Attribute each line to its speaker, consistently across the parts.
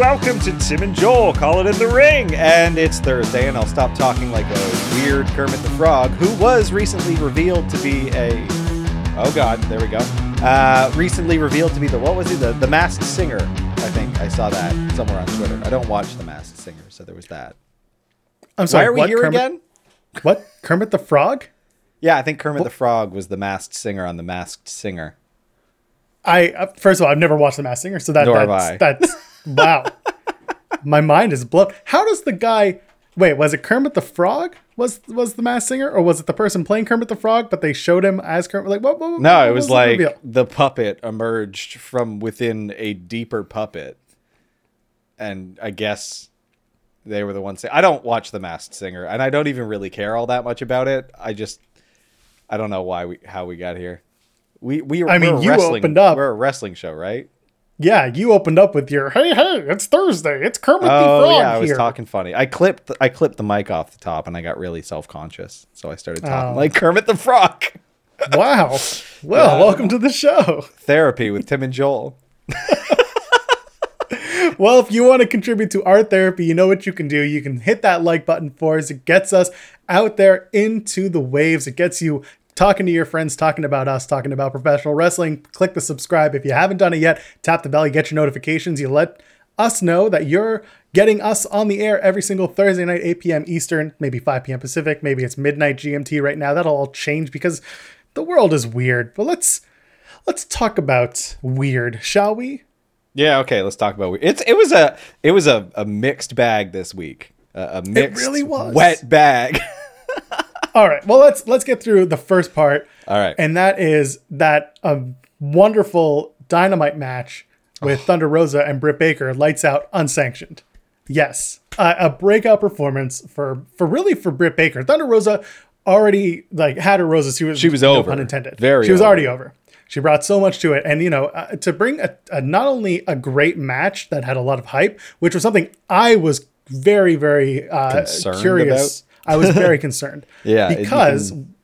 Speaker 1: welcome to Tim and Joel Call It in the Ring. And it's Thursday, and I'll stop talking like a weird Kermit the Frog, who was recently revealed to be a. Oh God, there we go. Uh, recently revealed to be the what was he? The the Masked Singer. I think I saw that somewhere on Twitter. I don't watch the Masked Singer, so there was that.
Speaker 2: I'm sorry.
Speaker 1: Why are we
Speaker 2: what,
Speaker 1: here
Speaker 2: Kermit,
Speaker 1: again?
Speaker 2: What Kermit the Frog?
Speaker 1: Yeah, I think Kermit the Frog was the Masked Singer on the Masked Singer.
Speaker 2: I uh, first of all, I've never watched The Masked Singer, so that
Speaker 1: Nor have
Speaker 2: that's
Speaker 1: I.
Speaker 2: that's wow. My mind is blown. How does the guy? Wait, was it Kermit the Frog? Was was the Masked Singer, or was it the person playing Kermit the Frog, but they showed him as Kermit? Like what? what
Speaker 1: No,
Speaker 2: what
Speaker 1: it was
Speaker 2: the
Speaker 1: like
Speaker 2: reveal?
Speaker 1: the puppet emerged from within a deeper puppet, and I guess they were the ones. I don't watch The Masked Singer, and I don't even really care all that much about it. I just, I don't know why we how we got here. We we
Speaker 2: I mean,
Speaker 1: we're
Speaker 2: you
Speaker 1: wrestling,
Speaker 2: opened up-
Speaker 1: We're a wrestling show, right?
Speaker 2: Yeah, you opened up with your hey hey, it's Thursday, it's Kermit the
Speaker 1: Oh
Speaker 2: Frog
Speaker 1: yeah, I was
Speaker 2: here.
Speaker 1: talking funny. I clipped I clipped the mic off the top, and I got really self conscious, so I started talking
Speaker 2: Oh.
Speaker 1: like Kermit the Frog.
Speaker 2: Wow. Well, welcome to the show.
Speaker 1: Therapy with Tim and Joel.
Speaker 2: Well, if you want to contribute to our therapy, you know what you can do. You can hit that like button for us. It gets us out there into the waves. It gets you talking to your friends, talking about us, talking about professional wrestling. Click the subscribe. If you haven't done it yet, tap the bell. You get your notifications. You let us know that you're getting us on the air every single Thursday night, 8 p.m. Eastern, maybe 5 p.m. Pacific, maybe it's midnight GMT right now. That'll all change because the world is weird. But let's let's talk about weird, shall we?
Speaker 1: Yeah, okay, let's talk about it's it was a it was a, a mixed bag this week. A, a mixed
Speaker 2: really was.
Speaker 1: wet bag.
Speaker 2: All right. Well, let's let's get through the first part.
Speaker 1: All right.
Speaker 2: And that is that um, wonderful dynamite match with Thunder Rosa and Britt Baker, lights out, unsanctioned. Yes, uh, a breakout performance for for really for Britt Baker. Thunder Rosa already like had her roses. She was
Speaker 1: She was
Speaker 2: no
Speaker 1: over.
Speaker 2: pun intended.
Speaker 1: Very
Speaker 2: She was
Speaker 1: over.
Speaker 2: already over. She brought so much to it, and you know, uh, to bring a, a not only a great match that had a lot of hype, which was something I was very very uh,
Speaker 1: Concerned
Speaker 2: curious. I was very concerned.
Speaker 1: Yeah,
Speaker 2: because
Speaker 1: can-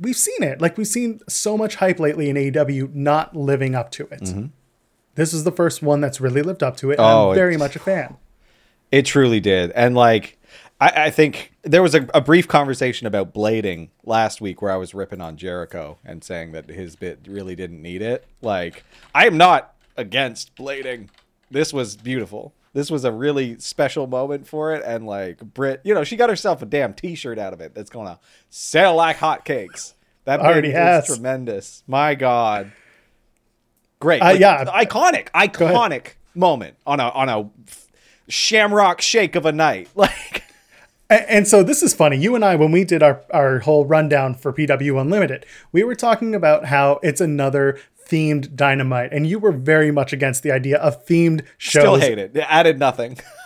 Speaker 2: we've seen it. Like we've seen so much hype lately in AEW not living up to it. This is the first one that's really lived up to it.
Speaker 1: Mm-hmm. Oh,
Speaker 2: I'm very
Speaker 1: it-
Speaker 2: much a fan.
Speaker 1: It truly did. And like I, I think there was a, a brief conversation about blading last week where I was ripping on Jericho and saying that his bit really didn't need it. Like I am not against blading. This was beautiful. This was a really special moment for it, and like Brit, you know, she got herself a damn T-shirt out of it that's going to sell like hotcakes. That
Speaker 2: Already has.
Speaker 1: is tremendous. My God, great,
Speaker 2: Uh,
Speaker 1: Like,
Speaker 2: yeah.
Speaker 1: iconic, iconic moment on a on a shamrock shake of a night. Like,
Speaker 2: And, and so this is funny. You and I, when we did our, our whole rundown for PW Unlimited, we were talking about how it's another themed dynamite. And you were very much against the idea of themed shows.
Speaker 1: still hate it. It added nothing.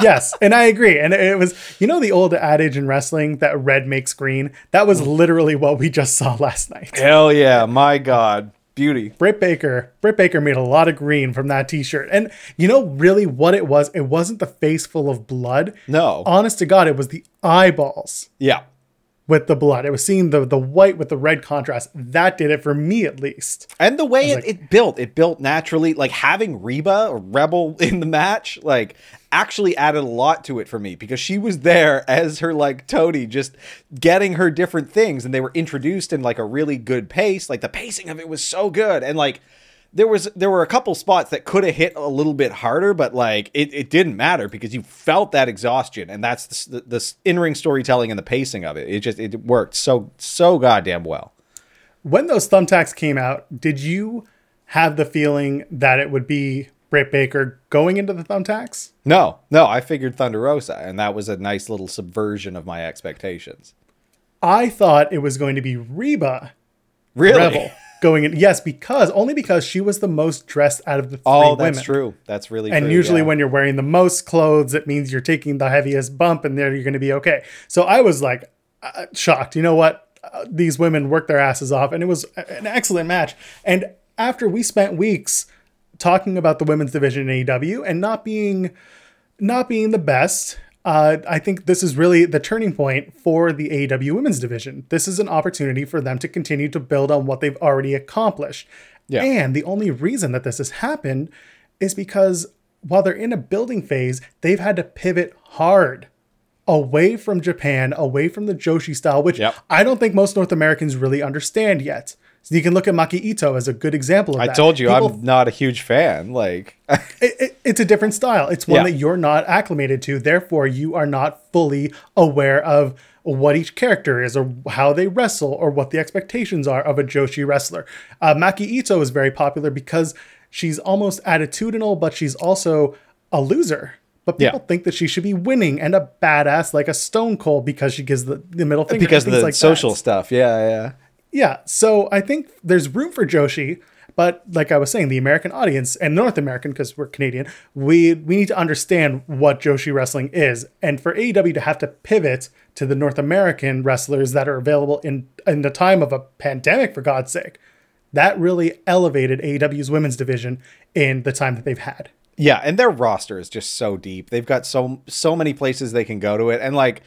Speaker 2: yes, and I agree. And it was, you know, the old adage in wrestling that red makes green. That was mm. literally what we just saw last night.
Speaker 1: Hell yeah, my God, beauty.
Speaker 2: Britt Baker, Britt Baker made a lot of green from that T-shirt, and you know, really, what it was, it wasn't the face full of blood.
Speaker 1: No.
Speaker 2: honest to God, it was the eyeballs
Speaker 1: Yeah,
Speaker 2: with the blood. It was seeing the the white with the red contrast. That did it for me, at least.
Speaker 1: and the way it,
Speaker 2: like-
Speaker 1: it built, it built naturally. Like having Reba or Rebel in the match, like actually added a lot to it for me because she was there as her like Tony, just getting her different things, and they were introduced in like a really good pace. Like the pacing of it was so good, and like. There was there were a couple spots that could have hit a little bit harder, but like it, it didn't matter because you felt that exhaustion, and that's the, the in ring storytelling and the pacing of it. It just it worked so so goddamn well.
Speaker 2: When those thumbtacks came out, did you have the feeling that it would be Britt Baker going into the thumbtacks?
Speaker 1: No, no, I figured Thunder Rosa, and that was a nice little subversion of my expectations.
Speaker 2: I thought it was going to be Reba
Speaker 1: Really?
Speaker 2: Rebel going in. Yes, because only because she was the most dressed out of the three
Speaker 1: Oh,
Speaker 2: women.
Speaker 1: that's true. That's really
Speaker 2: And
Speaker 1: true.
Speaker 2: usually,
Speaker 1: yeah.
Speaker 2: when you're wearing the most clothes, it means you're taking the heaviest bump, and there you're going to be okay. So I was like uh, shocked. You know what? Uh, these women worked their asses off, and it was an excellent match. And after we spent weeks talking about the women's division in AEW and not being not being the best. Uh, I think this is really the turning point for the AEW women's division. This is an opportunity for them to continue to build on what they've already accomplished.
Speaker 1: Yeah.
Speaker 2: And the only reason that this has happened is because while they're in a building phase, they've had to pivot hard away from Japan, away from the Joshi style, which
Speaker 1: Yep.
Speaker 2: I don't think most North Americans really understand yet. So you can look at Maki Ito as a good example of
Speaker 1: I
Speaker 2: that.
Speaker 1: I told you
Speaker 2: People
Speaker 1: I'm not a huge fan. Like,
Speaker 2: it, it- it's a different style. It's one
Speaker 1: Yeah.
Speaker 2: that you're not acclimated to. Therefore, you are not fully aware of what each character is or how they wrestle or what the expectations are of a Joshi wrestler. Uh, Maki Ito is very popular because she's almost attitudinal, but she's also a loser. But people
Speaker 1: Yeah.
Speaker 2: think that she should be winning and a badass like a Stone Cold because she gives the, the middle finger.
Speaker 1: because of the
Speaker 2: like that.
Speaker 1: social stuff. Yeah, yeah.
Speaker 2: Yeah, so I think there's room for Joshi, but like I was saying, the American audience and North American, because we're Canadian, we we need to understand what Joshi wrestling is, and for AEW to have to pivot to the North American wrestlers that are available in in the time of a pandemic, for God's sake, that really elevated AEW's women's division in the time that they've had.
Speaker 1: Yeah, and their roster is just so deep. They've got so so many places they can go to it, and like,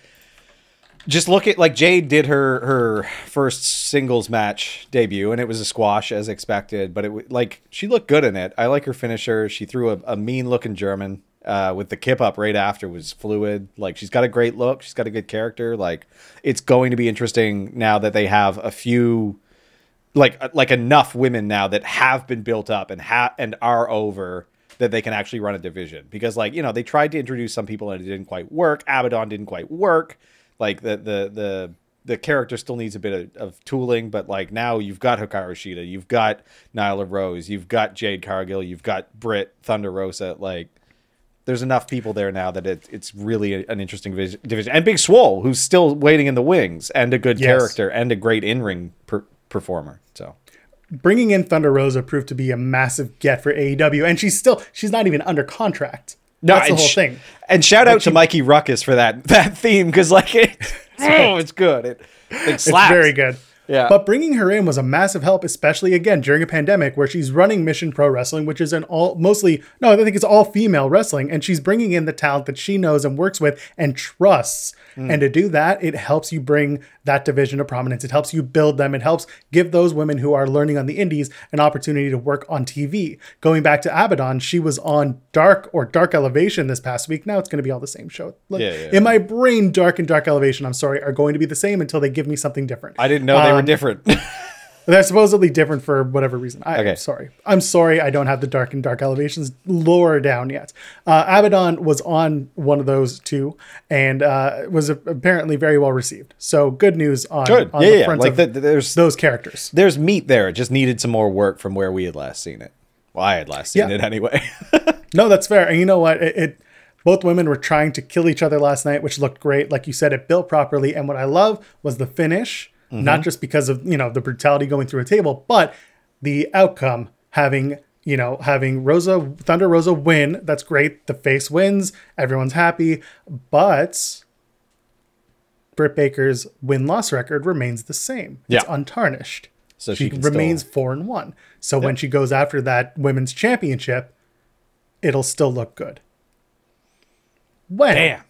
Speaker 1: just look at like Jade did her her first singles match debut, and it was a squash as expected. But it like she looked good in it. I like her finisher. She threw a, a mean looking German uh, with the kip up right after was fluid. Like she's got a great look. She's got a good character. Like it's going to be interesting now that they have a few like like enough women now that have been built up and have and are over that they can actually run a division because like you know they tried to introduce some people and it didn't quite work abadon didn't quite work like the the the the character still needs a bit of, of tooling but like now you've got hikaru shida you've got nyla rose you've got jade cargill you've got britt thunder rosa like there's enough people there now that it, it's really a- an interesting vis- division and big swole who's still waiting in the wings and a good
Speaker 2: Yes.
Speaker 1: character and a great in-ring per- performer so
Speaker 2: Bringing in Thunder Rosa proved to be a massive get for AEW, and she's still she's not even under contract. That's the whole
Speaker 1: sh-
Speaker 2: thing.
Speaker 1: And shout out
Speaker 2: she-
Speaker 1: to Mikey Rukus for that that theme because like it, oh, it's good. It, it slaps.
Speaker 2: It's very good.
Speaker 1: Yeah.
Speaker 2: But bringing her in was a massive help, especially again during a pandemic where she's running Mission Pro Wrestling, which is an all mostly no, I think it's all female wrestling, and she's bringing in the talent that she knows and works with and trusts.
Speaker 1: Mm.
Speaker 2: And to do that, it helps you bring that division to prominence. It helps you build them. It helps give those women who are learning on the indies an opportunity to work on TV. Going back to Abadon, she was on Dark or Dark Elevation this past week. Now it's going to be all the same show.
Speaker 1: Yeah, yeah,
Speaker 2: in my brain, Dark and Dark Elevation, I'm sorry, are going to be the same until they give me something different.
Speaker 1: I didn't know they were
Speaker 2: Um,
Speaker 1: different.
Speaker 2: They're supposedly different for whatever reason. I,
Speaker 1: Okay.
Speaker 2: am sorry. I'm sorry. I don't have the dark and dark elevations lore down yet. Uh, Abadon was on one of those two and uh, was apparently very well received. So good news on,
Speaker 1: good.
Speaker 2: on
Speaker 1: Yeah,
Speaker 2: the
Speaker 1: yeah.
Speaker 2: front
Speaker 1: Like
Speaker 2: of
Speaker 1: the, there's
Speaker 2: those characters.
Speaker 1: there's meat there. It just needed some more work from where we had last seen it. Well, I had last seen
Speaker 2: Yeah.
Speaker 1: it anyway.
Speaker 2: No, that's fair. And you know what? It, it both women were trying to kill each other last night, which looked great. Like you said, it built properly. And what I love was the finish, not mm-hmm. just because of you know the brutality going through a table, but the outcome having you know having Rosa Thunder Rosa win. That's great. The face wins. Everyone's happy. But Britt Baker's win loss record remains the same. It's
Speaker 1: Yeah.
Speaker 2: untarnished.
Speaker 1: So
Speaker 2: she,
Speaker 1: she
Speaker 2: remains
Speaker 1: still-
Speaker 2: four and one. So when she goes after that women's championship, it'll still look good. When?
Speaker 1: Damn.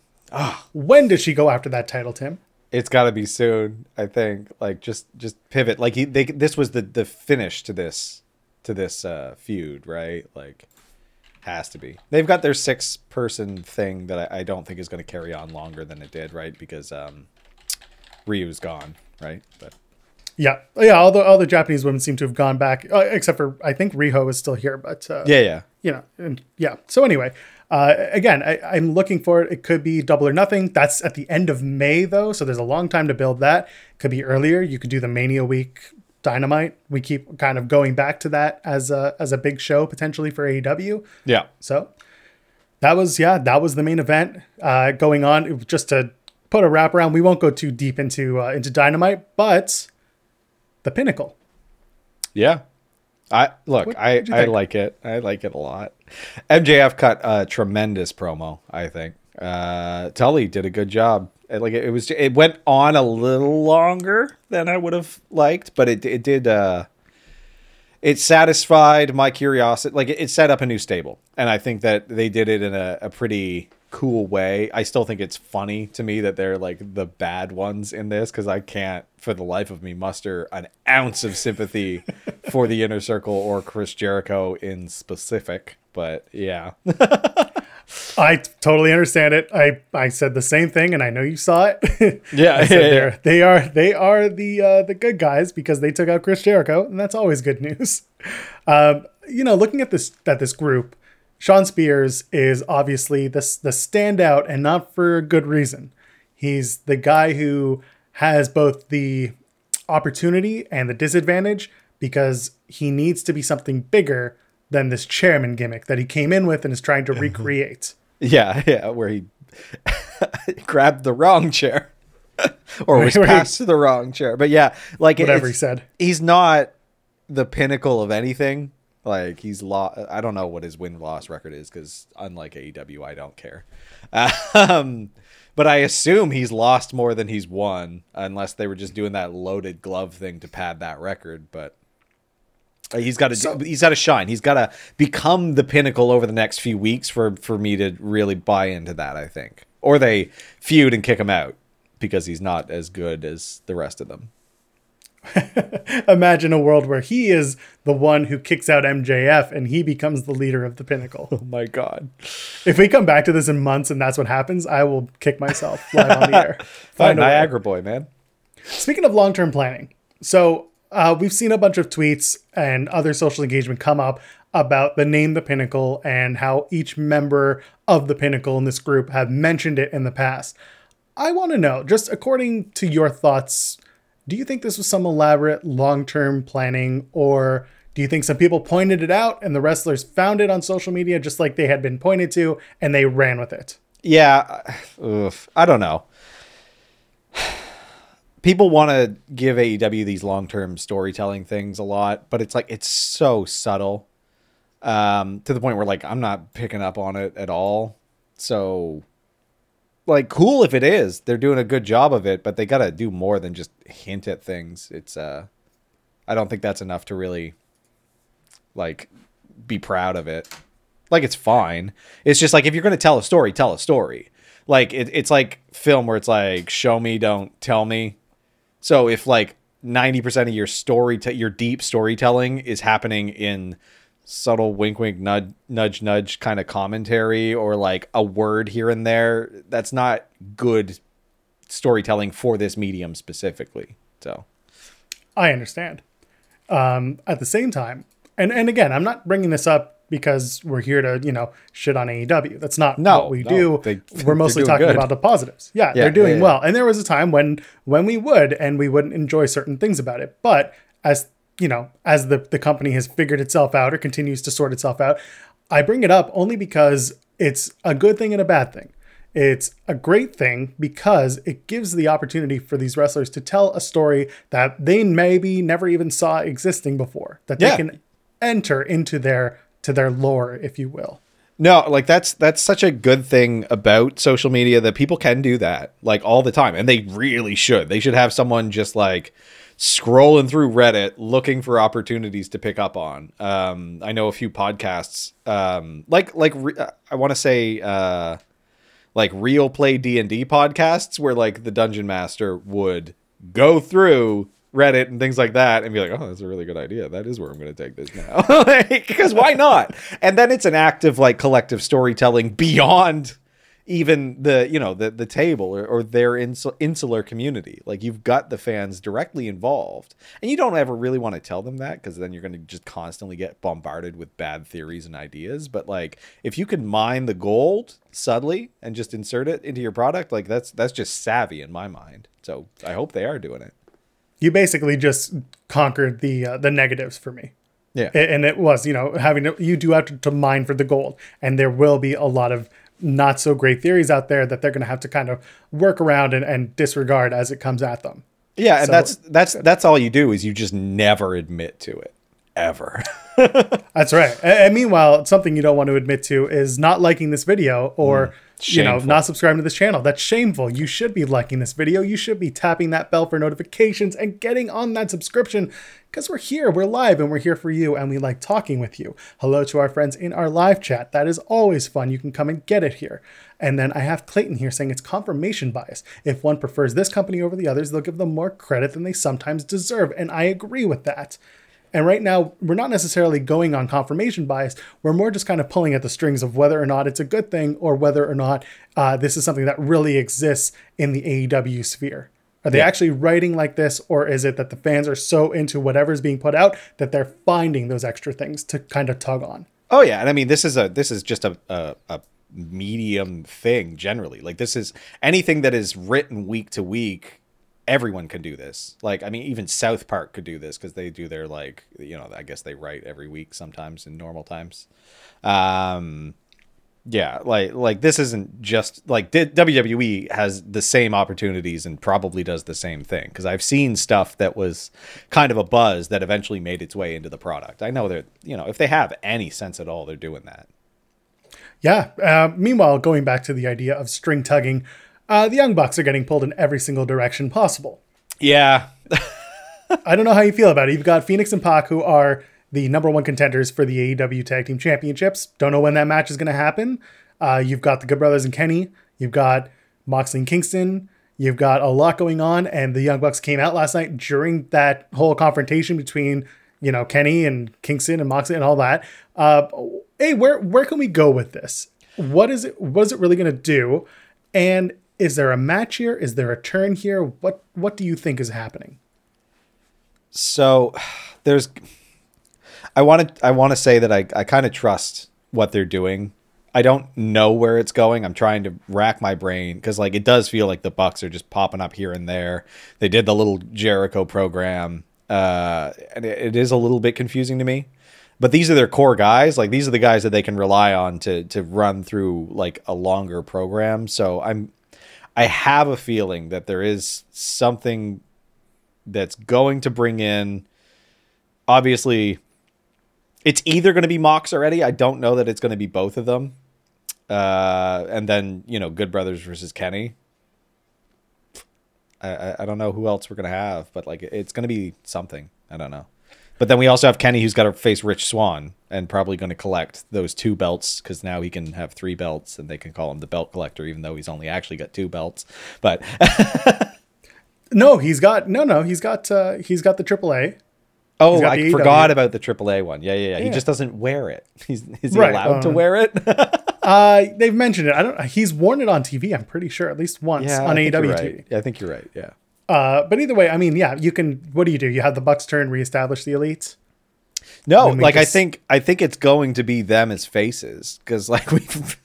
Speaker 2: When does she go after that title, Tim?
Speaker 1: It's got to be soon. I think. Like just just pivot. Like he, they this was the the finish to this to this uh, feud, right? Like has to be. They've got their six person thing that I, I don't think is going to carry on longer than it did, right? Because um, Ryu's gone, right? But
Speaker 2: Yeah, yeah. All the all the Japanese women seem to have gone back, uh, except for I think Riho is still here. But uh,
Speaker 1: yeah, yeah.
Speaker 2: you know, and yeah. So anyway, uh, again, I, I'm looking for it. It could be double or nothing. That's at the end of May though, so there's a long time to build that. Could be earlier. You could do the Mania week Dynamite. We keep kind of going back to that as a as a big show potentially for AEW.
Speaker 1: Yeah.
Speaker 2: So that was yeah, that was the main event uh, going on. Just to put a wrap around, we won't go too deep into uh, into Dynamite, but the Pinnacle.
Speaker 1: Yeah. I look,
Speaker 2: What-
Speaker 1: I I like it. I like it a lot. MJF cut a tremendous promo, I think. Uh Tully did a good job. It, like it was it went on a little longer than I would have liked, but it it did uh it satisfied my curiosity. Like it, it set up a new stable. And I think that they did it in a, a pretty cool way. I still think it's funny to me that they're like the bad ones in this because I can't, for the life of me, muster an ounce of sympathy for the inner circle or Chris Jericho in specific. But yeah.
Speaker 2: I totally understand it. I, I said the same thing, and I know you saw it.
Speaker 1: Yeah,
Speaker 2: I said
Speaker 1: yeah,
Speaker 2: they are they are the uh, the good guys because they took out Chris Jericho, and that's always good news. Um, you know, looking at this at this group, Shawn Spears is obviously the the standout, and not for a good reason. He's the guy who has both the opportunity and the disadvantage because he needs to be something bigger than this chairman gimmick that he came in with and is trying to recreate.
Speaker 1: Yeah, yeah, where he grabbed the wrong chair or was
Speaker 2: he-
Speaker 1: passed to the wrong chair. But yeah, like
Speaker 2: Whatever he said.
Speaker 1: he's not the pinnacle of anything. Like he's lost. I don't know what his win loss record is because unlike AEW, I don't care. Um, but I assume he's lost more than he's won, unless they were just doing that loaded glove thing to pad that record. But he's got to
Speaker 2: So-
Speaker 1: he's got to shine. He's got to become the pinnacle over the next few weeks for for me to really buy into that. I think, or they feud and kick him out because he's not as good as the rest of them.
Speaker 2: Imagine a world where he is the one who kicks out MJF and he becomes the leader of the pinnacle.
Speaker 1: Oh my god.
Speaker 2: if we come back to this in months and that's what happens, I will kick myself live on the air. Find a way.
Speaker 1: Niagara boy, man.
Speaker 2: Speaking of long term planning, so uh, we've seen a bunch of tweets and other social engagement come up about the name the pinnacle and how each member of the pinnacle in this group have mentioned it in the past. I want to know, just according to your thoughts, do you think this was some elaborate long term planning, or do you think some people pointed it out and the wrestlers found it on social media just like they had been pointed to and they ran with it?
Speaker 1: Yeah, oof, I don't know. People want to give AEW these long-term storytelling things a lot, but it's like it's so subtle um, to the point where like I'm not picking up on it at all. So, like, cool if it is. They're doing a good job of it, but they got to do more than just hint at things. It's uh, I don't think that's enough to really like be proud of it like it's fine. It's just like if you're to tell a story, tell a story. Like it, it's like film where it's like show me, don't tell me. So if like 90% of your story, your deep storytelling is happening in subtle wink, wink, nudge, nudge, nudge kind of commentary or like a word here and there, that's not good storytelling for this medium specifically. So
Speaker 2: I understand. Um, at the same time, and and again, I'm not bringing this up because we're here to you know shit on AEW. That's not
Speaker 1: No,
Speaker 2: what we
Speaker 1: no,
Speaker 2: do.
Speaker 1: they-
Speaker 2: we're mostly talking
Speaker 1: good.
Speaker 2: about the positives. Yeah,
Speaker 1: Yeah,
Speaker 2: they're doing
Speaker 1: yeah, yeah.
Speaker 2: well. And there was a time when when we would and we wouldn't enjoy certain things about it. But as you know, as the the company has figured itself out or continues to sort itself out, I bring it up only because it's a good thing and a bad thing. It's a great thing because it gives the opportunity for these wrestlers to tell a story that they maybe never even saw existing before. That they can enter into their to their lore, if you will.
Speaker 1: No, like that's that's such a good thing about social media that people can do that like all the time and they really should. They should have someone just like scrolling through Reddit looking for opportunities to pick up on. Um I know a few podcasts um like like re- I want to say uh like real play D&D podcasts where like the dungeon master would go through Reddit and things like that and be like, "Oh, that's a really good idea. That is where I'm going to take this now." Because why not? And then it's an act of like collective storytelling beyond even the you know the the table or, or their insul- insular community like you've got the fans directly involved and you don't ever really want to tell them that because then you're going to just constantly get bombarded with bad theories and ideas but like if you can mine the gold subtly and just insert it into your product like that's that's just savvy in my mind so i hope they are doing it
Speaker 2: You basically just conquered the uh, the negatives for me.
Speaker 1: yeah.
Speaker 2: And it was you know having to, you do have to, to mine for the gold. And there will be a lot of not so great theories out there that they're going to have to kind of work around and, and disregard as it comes at them.
Speaker 1: Yeah and
Speaker 2: So-
Speaker 1: that's that's that's all you do is you just never admit to it ever.
Speaker 2: That's right. And, and meanwhile something you don't want to admit to is not liking this video or you know not subscribing to this channel. That's shameful. You should be liking this video. You should be tapping that bell for notifications and getting on that subscription because we're here we're live and we're here for you and we like talking with you. Hello to our friends in our live chat. That is always fun. You can come and get it here. And then i have clayton here saying it's confirmation bias. If one prefers this company over the others they'll give them more credit than they sometimes deserve and i agree with that And right now, we're not necessarily going on confirmation bias. We're more just kind of pulling at the strings of whether or not it's a good thing or whether or not uh, this is something that really exists in the AEW sphere. Are they
Speaker 1: Yeah.
Speaker 2: actually writing like this, or is it that the fans are so into whatever's being put out that they're finding those extra things to kind of tug on?
Speaker 1: Oh yeah, and I mean this is a this is just a, a a medium thing generally. Like this is anything that is written week to week. Everyone can do this. Like I mean, even South Park could do this because they do their like you know I guess they write every week sometimes in normal times. Um, yeah, like like this isn't just like WWE has the same opportunities and probably does the same thing because I've seen stuff that was kind of a buzz that eventually made its way into the product. I know that you know if they have any sense at all, they're doing that.
Speaker 2: Yeah. Uh, meanwhile, going back to the idea of string tugging, uh, the Young Bucks are getting pulled in every single direction possible.
Speaker 1: Yeah,
Speaker 2: I don't know how you feel about it. You've got Fenix and Pac, who are the number one contenders for the AEW Tag Team Championships. Don't know when that match is going to happen. Uh, you've got the Good Brothers and Kenny. You've got Moxley and Kingston. You've got a lot going on, and the Young Bucks came out last night during that whole confrontation between you know Kenny and Kingston and Moxley and all that. Uh, hey, where where can we go with this? What is it? What is it really going to do? And is there a match here? Is there a turn here? What what do you think is happening?
Speaker 1: so there's i want to i want to say that i, I kind of trust what they're doing i don't know where it's going i'm trying to rack my brain because like it does feel like the bucks are just popping up here and there they did the little jericho program uh and it is a little bit confusing to me but these are their core guys like these are the guys that they can rely on to to run through like a longer program so i'm i have a feeling that there is something that's going to bring in obviously it's either going to be Mox already. I don't know that it's going to be both of them. Uh, and then, you know, Good Brothers versus Kenny. I, I, I don't know who else we're going to have, but like it's going to be something. I don't know. But then we also have Kenny who's got to face Rich Swann and probably going to collect those two belts because now he can have three belts and they can call him the belt collector, even though he's only actually got two belts. But
Speaker 2: No, he's got no, no. He's got uh, he's got the AAA.
Speaker 1: Oh, I
Speaker 2: the
Speaker 1: forgot about the AAA one. Yeah, yeah, yeah. He just doesn't wear it. He's is he
Speaker 2: Right,
Speaker 1: allowed to
Speaker 2: um,
Speaker 1: wear it?
Speaker 2: Uh, they've mentioned it. I don't. He's worn it on TV. I'm pretty sure at least once
Speaker 1: yeah,
Speaker 2: on
Speaker 1: I
Speaker 2: AEW TV.
Speaker 1: right. Yeah, I think you're right. Yeah.
Speaker 2: Uh, but either way, I mean, yeah, you can. What do you do? You have the Bucks turn, reestablish the elites.
Speaker 1: No, like I think I think it's going to be them as faces because like we've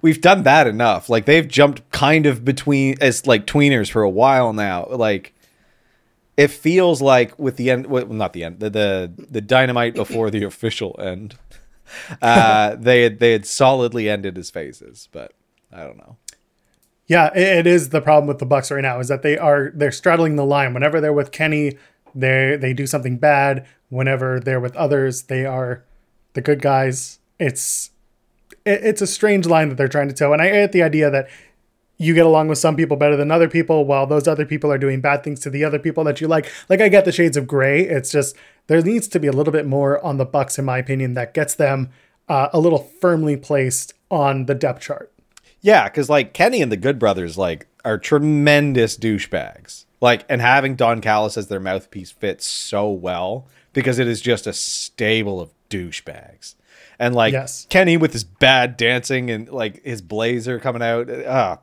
Speaker 1: we've done that enough. Like they've jumped kind of between as like tweeners for a while now. Like it feels like with the end, well, not the end, the the, the dynamite before the official end. Uh, they had they had solidly ended as faces, but I don't know.
Speaker 2: Yeah, it, is the problem with the Bucks right now is that they are they're straddling the line. Whenever they're with Kenny, they they do something bad. Whenever they're with others, they are the good guys. It's it, it's a strange line that they're trying to toe, and I get the idea that you get along with some people better than other people, while those other people are doing bad things to the other people that you like. Like I get the shades of gray. It's just there needs to be a little bit more on the Bucks, in my opinion, that gets them uh, a little firmly placed on the depth chart.
Speaker 1: Yeah, because like Kenny and the Good Brothers like are tremendous douchebags. Like, and having Don Callis as their mouthpiece fits so well because it is just a stable of douchebags. And like
Speaker 2: Yes.
Speaker 1: Kenny with his bad dancing and like his blazer coming out. Ah,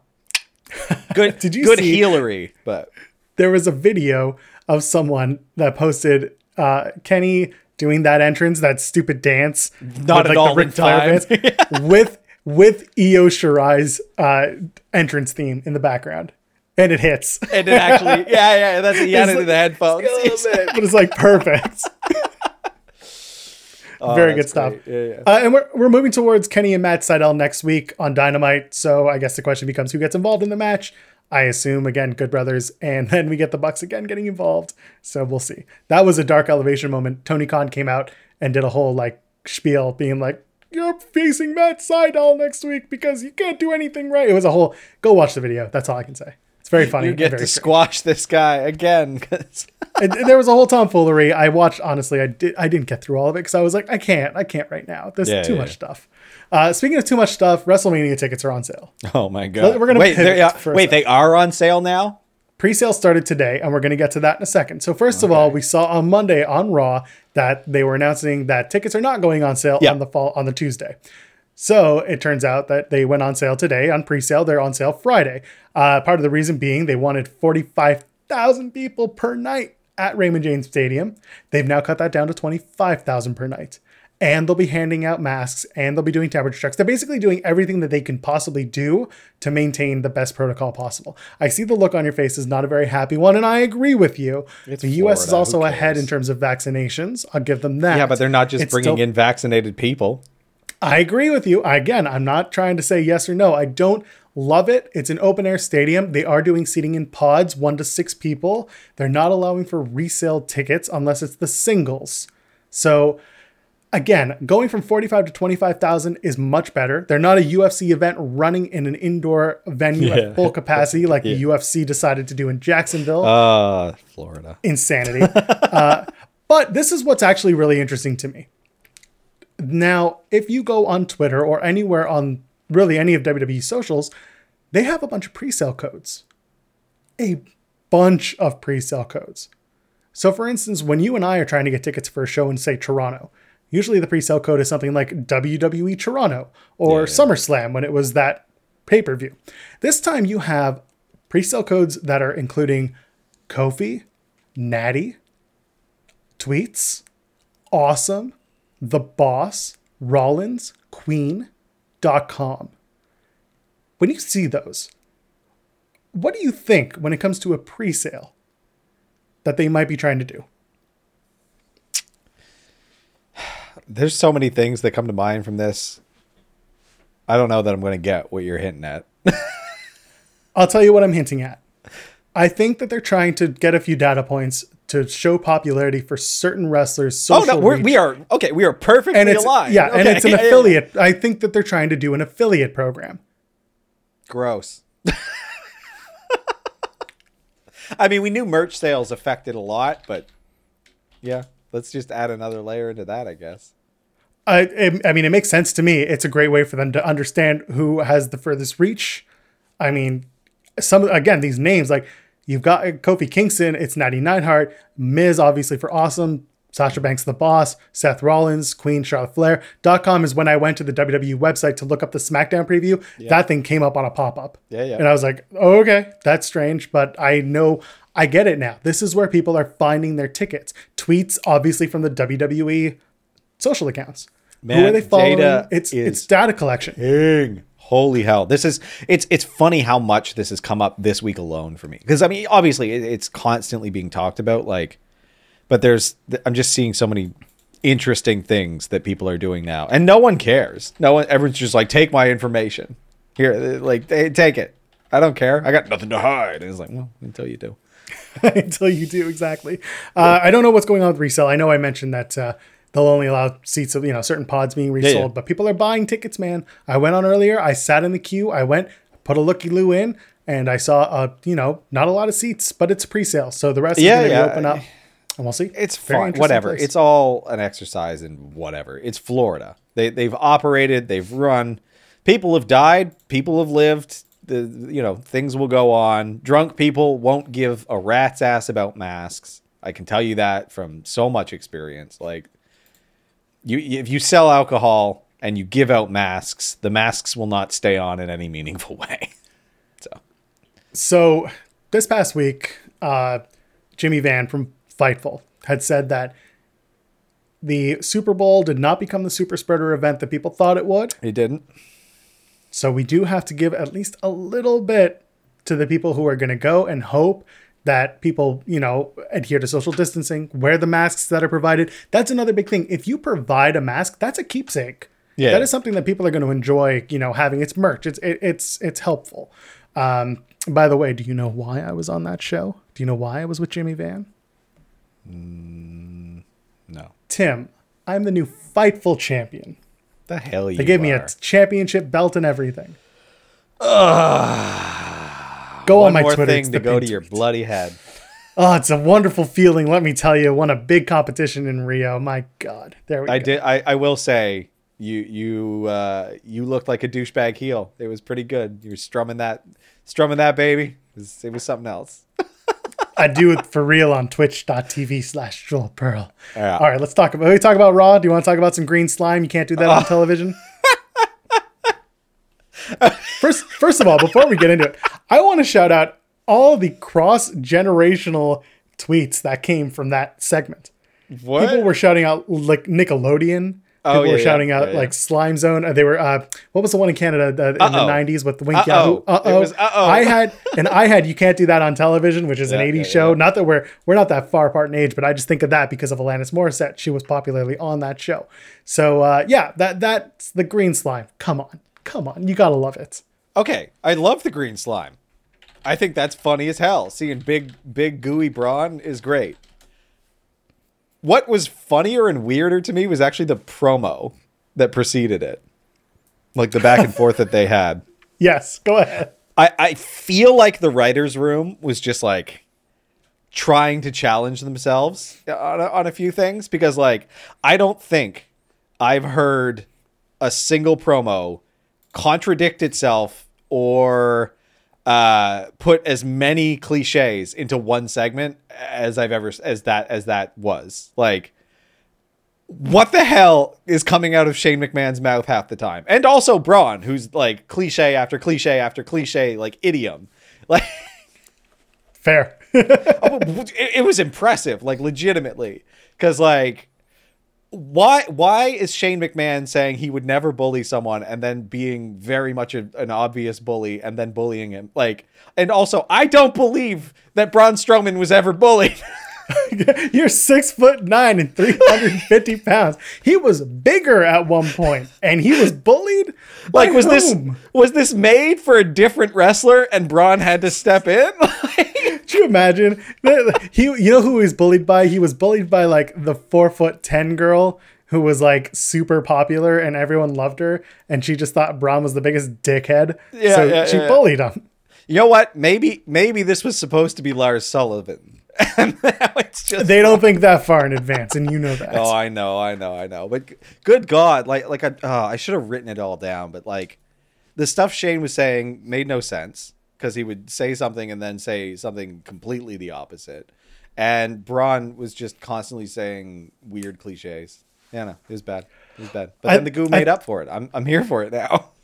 Speaker 1: good.
Speaker 2: Did you
Speaker 1: good
Speaker 2: see-
Speaker 1: healery? But
Speaker 2: there was a video of someone that posted uh, Kenny doing that entrance, that stupid dance,
Speaker 1: Not at all in time.
Speaker 2: dance, with with Io Shirai's uh, entrance theme in the background, and it hits.
Speaker 1: and it actually, yeah, yeah, that's he had it in the headphones.
Speaker 2: but it's like perfect.
Speaker 1: Oh,
Speaker 2: Very good stuff.
Speaker 1: Yeah, yeah.
Speaker 2: Uh, and we're, we're moving towards Kenny and Matt Sydal next week on Dynamite. So I guess the question becomes who gets involved in the match. I assume again, Good Brothers, and then we get the Bucks again getting involved. So we'll see. That was a dark elevation moment. Tony Khan came out and did a whole like spiel, being like, "You're facing Matt Sydal next week because you can't do anything right." It was a whole. Go watch the video. That's all I can say. It's very funny.
Speaker 1: You get to
Speaker 2: strange.
Speaker 1: squash this guy again. 'cause-
Speaker 2: And there was a whole tomfoolery. I watched honestly. I did. I didn't get through all of it because I was like, I can't. I can't right now. There's
Speaker 1: Yeah,
Speaker 2: too
Speaker 1: yeah,
Speaker 2: much
Speaker 1: yeah.
Speaker 2: stuff. Uh, speaking of too much stuff, WrestleMania tickets are on sale.
Speaker 1: Oh my god!
Speaker 2: We're gonna
Speaker 1: wait.
Speaker 2: pivot
Speaker 1: they're- yeah,
Speaker 2: for a
Speaker 1: wait, they are on sale now.
Speaker 2: Pre-sale started today, and we're going to get to that in a second. So first of all, we saw on Monday on Raw that they were announcing that tickets are not going on sale
Speaker 1: Yeah.
Speaker 2: on the fall on the Tuesday. So it turns out that they went on sale today on pre-sale. They're on sale Friday. Uh, part of the reason being they wanted 45,000 people per night at Raymond James Stadium. They've now cut that down to 25,000 per night. And they'll be handing out masks and they'll be doing temperature checks. They're basically doing everything that they can possibly do to maintain the best protocol possible. I see the look on your face is not a very happy one, and I agree with you.
Speaker 1: It's
Speaker 2: the US is also ahead in terms of vaccinations. I'll give them that.
Speaker 1: Yeah, but they're not just
Speaker 2: It's
Speaker 1: bringing
Speaker 2: still-
Speaker 1: in vaccinated people.
Speaker 2: I agree with you. Again, I'm not trying to say yes or no. I don't love it. It's an open air stadium. They are doing seating in pods, one to six people. They're not allowing for resale tickets unless it's the singles. So, again, going from 45 to 25,000 is much better. They're not a UFC event running in an indoor venue
Speaker 1: Yeah.
Speaker 2: at full capacity like the UFC decided to do in Jacksonville
Speaker 1: Uh, Florida.
Speaker 2: insanity. uh, but this is what's actually really interesting to me. Now, if you go on Twitter or anywhere on really any of WWE socials, they have a bunch of pre-sale codes. A bunch of pre-sale codes. So for instance, when you and I are trying to get tickets for a show in say Toronto, usually the pre-sale code is something like WWE Toronto or
Speaker 1: Yeah, yeah.
Speaker 2: SummerSlam when it was that pay-per-view. This time you have pre-sale codes that are including Kofi, Natty, Tweets, Awesome, The Boss, Rollins, Queen.com. When you see those, what do you think when it comes to a pre sale that they might be trying to do?
Speaker 1: There's so many things that come to mind from this. I don't know that I'm going to get what you're hinting at.
Speaker 2: I'll tell you what I'm hinting at. I think that they're trying to get a few data points to show popularity for certain wrestlers.
Speaker 1: Oh
Speaker 2: Social
Speaker 1: no, we're, we are okay. We are perfectly
Speaker 2: and it's
Speaker 1: aligned.
Speaker 2: yeah, and it's an affiliate. I think that they're trying to do an affiliate program.
Speaker 1: Gross. I mean, we knew merch sales affected a lot, but yeah, let's just add another layer into that, I guess.
Speaker 2: I, it- I mean, it makes sense to me. It's a great way for them to understand who has the furthest reach. I mean, some again these names like you've got Kofi Kingston, it's Natty Neidhart, Miz obviously for awesome, Sasha Banks the boss, Seth Rollins, Queen, Charlotte Flair. Dot com is when I went to the WWE website to look up the SmackDown preview. That thing came up on a pop up.
Speaker 1: Yeah, yeah.
Speaker 2: And I was like, oh, okay, that's strange, but I know I get it now. This is where people are finding their tickets. Tweets, obviously from the WWE social accounts. Who
Speaker 1: Man,
Speaker 2: are they following?
Speaker 1: data
Speaker 2: it's it's data collection.
Speaker 1: Holy hell. This is it's it's funny how much this has come up this week alone for me. Because I mean, obviously it, it's constantly being talked about like but there's I'm just seeing so many interesting things that people are doing now. And no one cares. No one everyone's just like take my information. Here, like they, take it. I don't care. I got nothing to hide. And it's like, well, until you do.
Speaker 2: until you do exactly. Uh, I don't know what's going on with resale. I know I mentioned that uh, they'll only allow seats of you know certain pods being resold,
Speaker 1: yeah.
Speaker 2: but people are buying tickets. Man, I went on earlier. I sat in the queue. I went, put a looky loo in, and I saw a you know not a lot of seats, but it's pre-sale, so the rest
Speaker 1: Yeah,
Speaker 2: is going to
Speaker 1: yeah.
Speaker 2: open up, and we'll see.
Speaker 1: It's
Speaker 2: Very
Speaker 1: fun. Whatever.
Speaker 2: place.
Speaker 1: It's all an exercise in whatever. It's Florida. They they've operated. They've run. People have died. People have lived. The you know things will go on. Drunk people won't give a rat's ass about masks. I can tell you that from so much experience. Like you, if you sell alcohol and you give out masks, the masks will not stay on in any meaningful way. So
Speaker 2: So this past week, uh, Jimmy Van from Fightful had said that the Super Bowl did not become the super spreader event that people thought it would.
Speaker 1: It didn't.
Speaker 2: So we do have to give at least a little bit to the people who are going to go and hope that people, you know, adhere to social distancing, wear the masks that are provided. That's another big thing. If you provide a mask, that's a keepsake.
Speaker 1: Yeah.
Speaker 2: That is something that people are going to enjoy, you know, having its merch. It's it, it's it's helpful. Um, by the way, do you know why I was on that show? Do you know why I was with Jimmy Van?
Speaker 1: No.
Speaker 2: Tim, I'm the new Fightful champion.
Speaker 1: The hell you
Speaker 2: They gave me a championship belt and everything. Go on my Twitter.
Speaker 1: thing to go to your
Speaker 2: tweet.
Speaker 1: bloody head.
Speaker 2: Oh, it's a wonderful feeling. Let me tell you, won a big competition in Rio. My God, there we go.
Speaker 1: I
Speaker 2: go.
Speaker 1: did. I, I will say you you uh, you looked like a douchebag heel. It was pretty good. You were strumming that strumming that baby. It was, it was something else.
Speaker 2: I do it for real on twitch.tv slash Joel Pearl.
Speaker 1: Yeah.
Speaker 2: All right, let's talk about we talk about Raw. Do you want to talk about some green slime? You can't do that on television. first first of all, before we get into it, I want to shout out all the cross generational tweets that came from that segment.
Speaker 1: What?
Speaker 2: People were shouting out like Nickelodeon.
Speaker 1: Oh,
Speaker 2: People
Speaker 1: yeah,
Speaker 2: were
Speaker 1: yeah,
Speaker 2: shouting out
Speaker 1: yeah, yeah.
Speaker 2: like Slime Zone. Uh, They were uh, what was the one in Canada uh, in the
Speaker 1: Uh-oh.
Speaker 2: '90s with Wink
Speaker 1: Uh-oh.
Speaker 2: Yahoo? Uh oh. I had and I had you can't do that on television, which is an '80s
Speaker 1: yeah,
Speaker 2: show.
Speaker 1: yeah.
Speaker 2: Not that we're we're not that far apart in age, but I just think of that because of Alanis Morissette. She was popularly on that show. So uh, yeah, that that's the green slime. Come on, come on, you gotta love it.
Speaker 1: Okay, I love the green slime. I think that's funny as hell. Seeing big, big gooey brawn is great. What was funnier and weirder to me was actually the promo that preceded it, like the back and forth that they had.
Speaker 2: Yes, go ahead.
Speaker 1: I, I feel like the writers' room was just like trying to challenge themselves on a, on a few things because, like, I don't think I've heard a single promo contradict itself or uh, put as many cliches into one segment as I've ever as that as that was like. What the hell is coming out of Shane McMahon's mouth half the time? And also Braun, who's like cliche after cliche after cliche, like idiom. Like
Speaker 2: Fair.
Speaker 1: it, it was impressive, like legitimately. Cause like why why is Shane McMahon saying he would never bully someone and then being very much a, an obvious bully and then bullying him? Like and also I don't believe that Braun Strowman was ever bullied.
Speaker 2: You're six foot nine and 350 pounds. He was bigger at one point, and he was bullied.
Speaker 1: like was this was this made for a different wrestler and Braun had to step in?
Speaker 2: Could you imagine? He, you know who he was bullied by? He was bullied by like the four foot ten girl who was like super popular and everyone loved her, and she just thought Braun was the biggest dickhead.
Speaker 1: Yeah,
Speaker 2: so
Speaker 1: yeah,
Speaker 2: she
Speaker 1: yeah.
Speaker 2: bullied him.
Speaker 1: you know what? Maybe maybe this was supposed to be Lars Sullivan. And now it's just
Speaker 2: They don't think that far in advance, and you know that.
Speaker 1: Oh, I know, I know, I know. But good God, like, like I, oh, I should have written it all down. But like, the stuff Shane was saying made no sense because he would say something and then say something completely the opposite. And Braun was just constantly saying weird cliches. Yeah, no, it was bad. It was bad. But
Speaker 2: I-
Speaker 1: then the goo
Speaker 2: I-
Speaker 1: made up for it. I'm, I'm here for it now.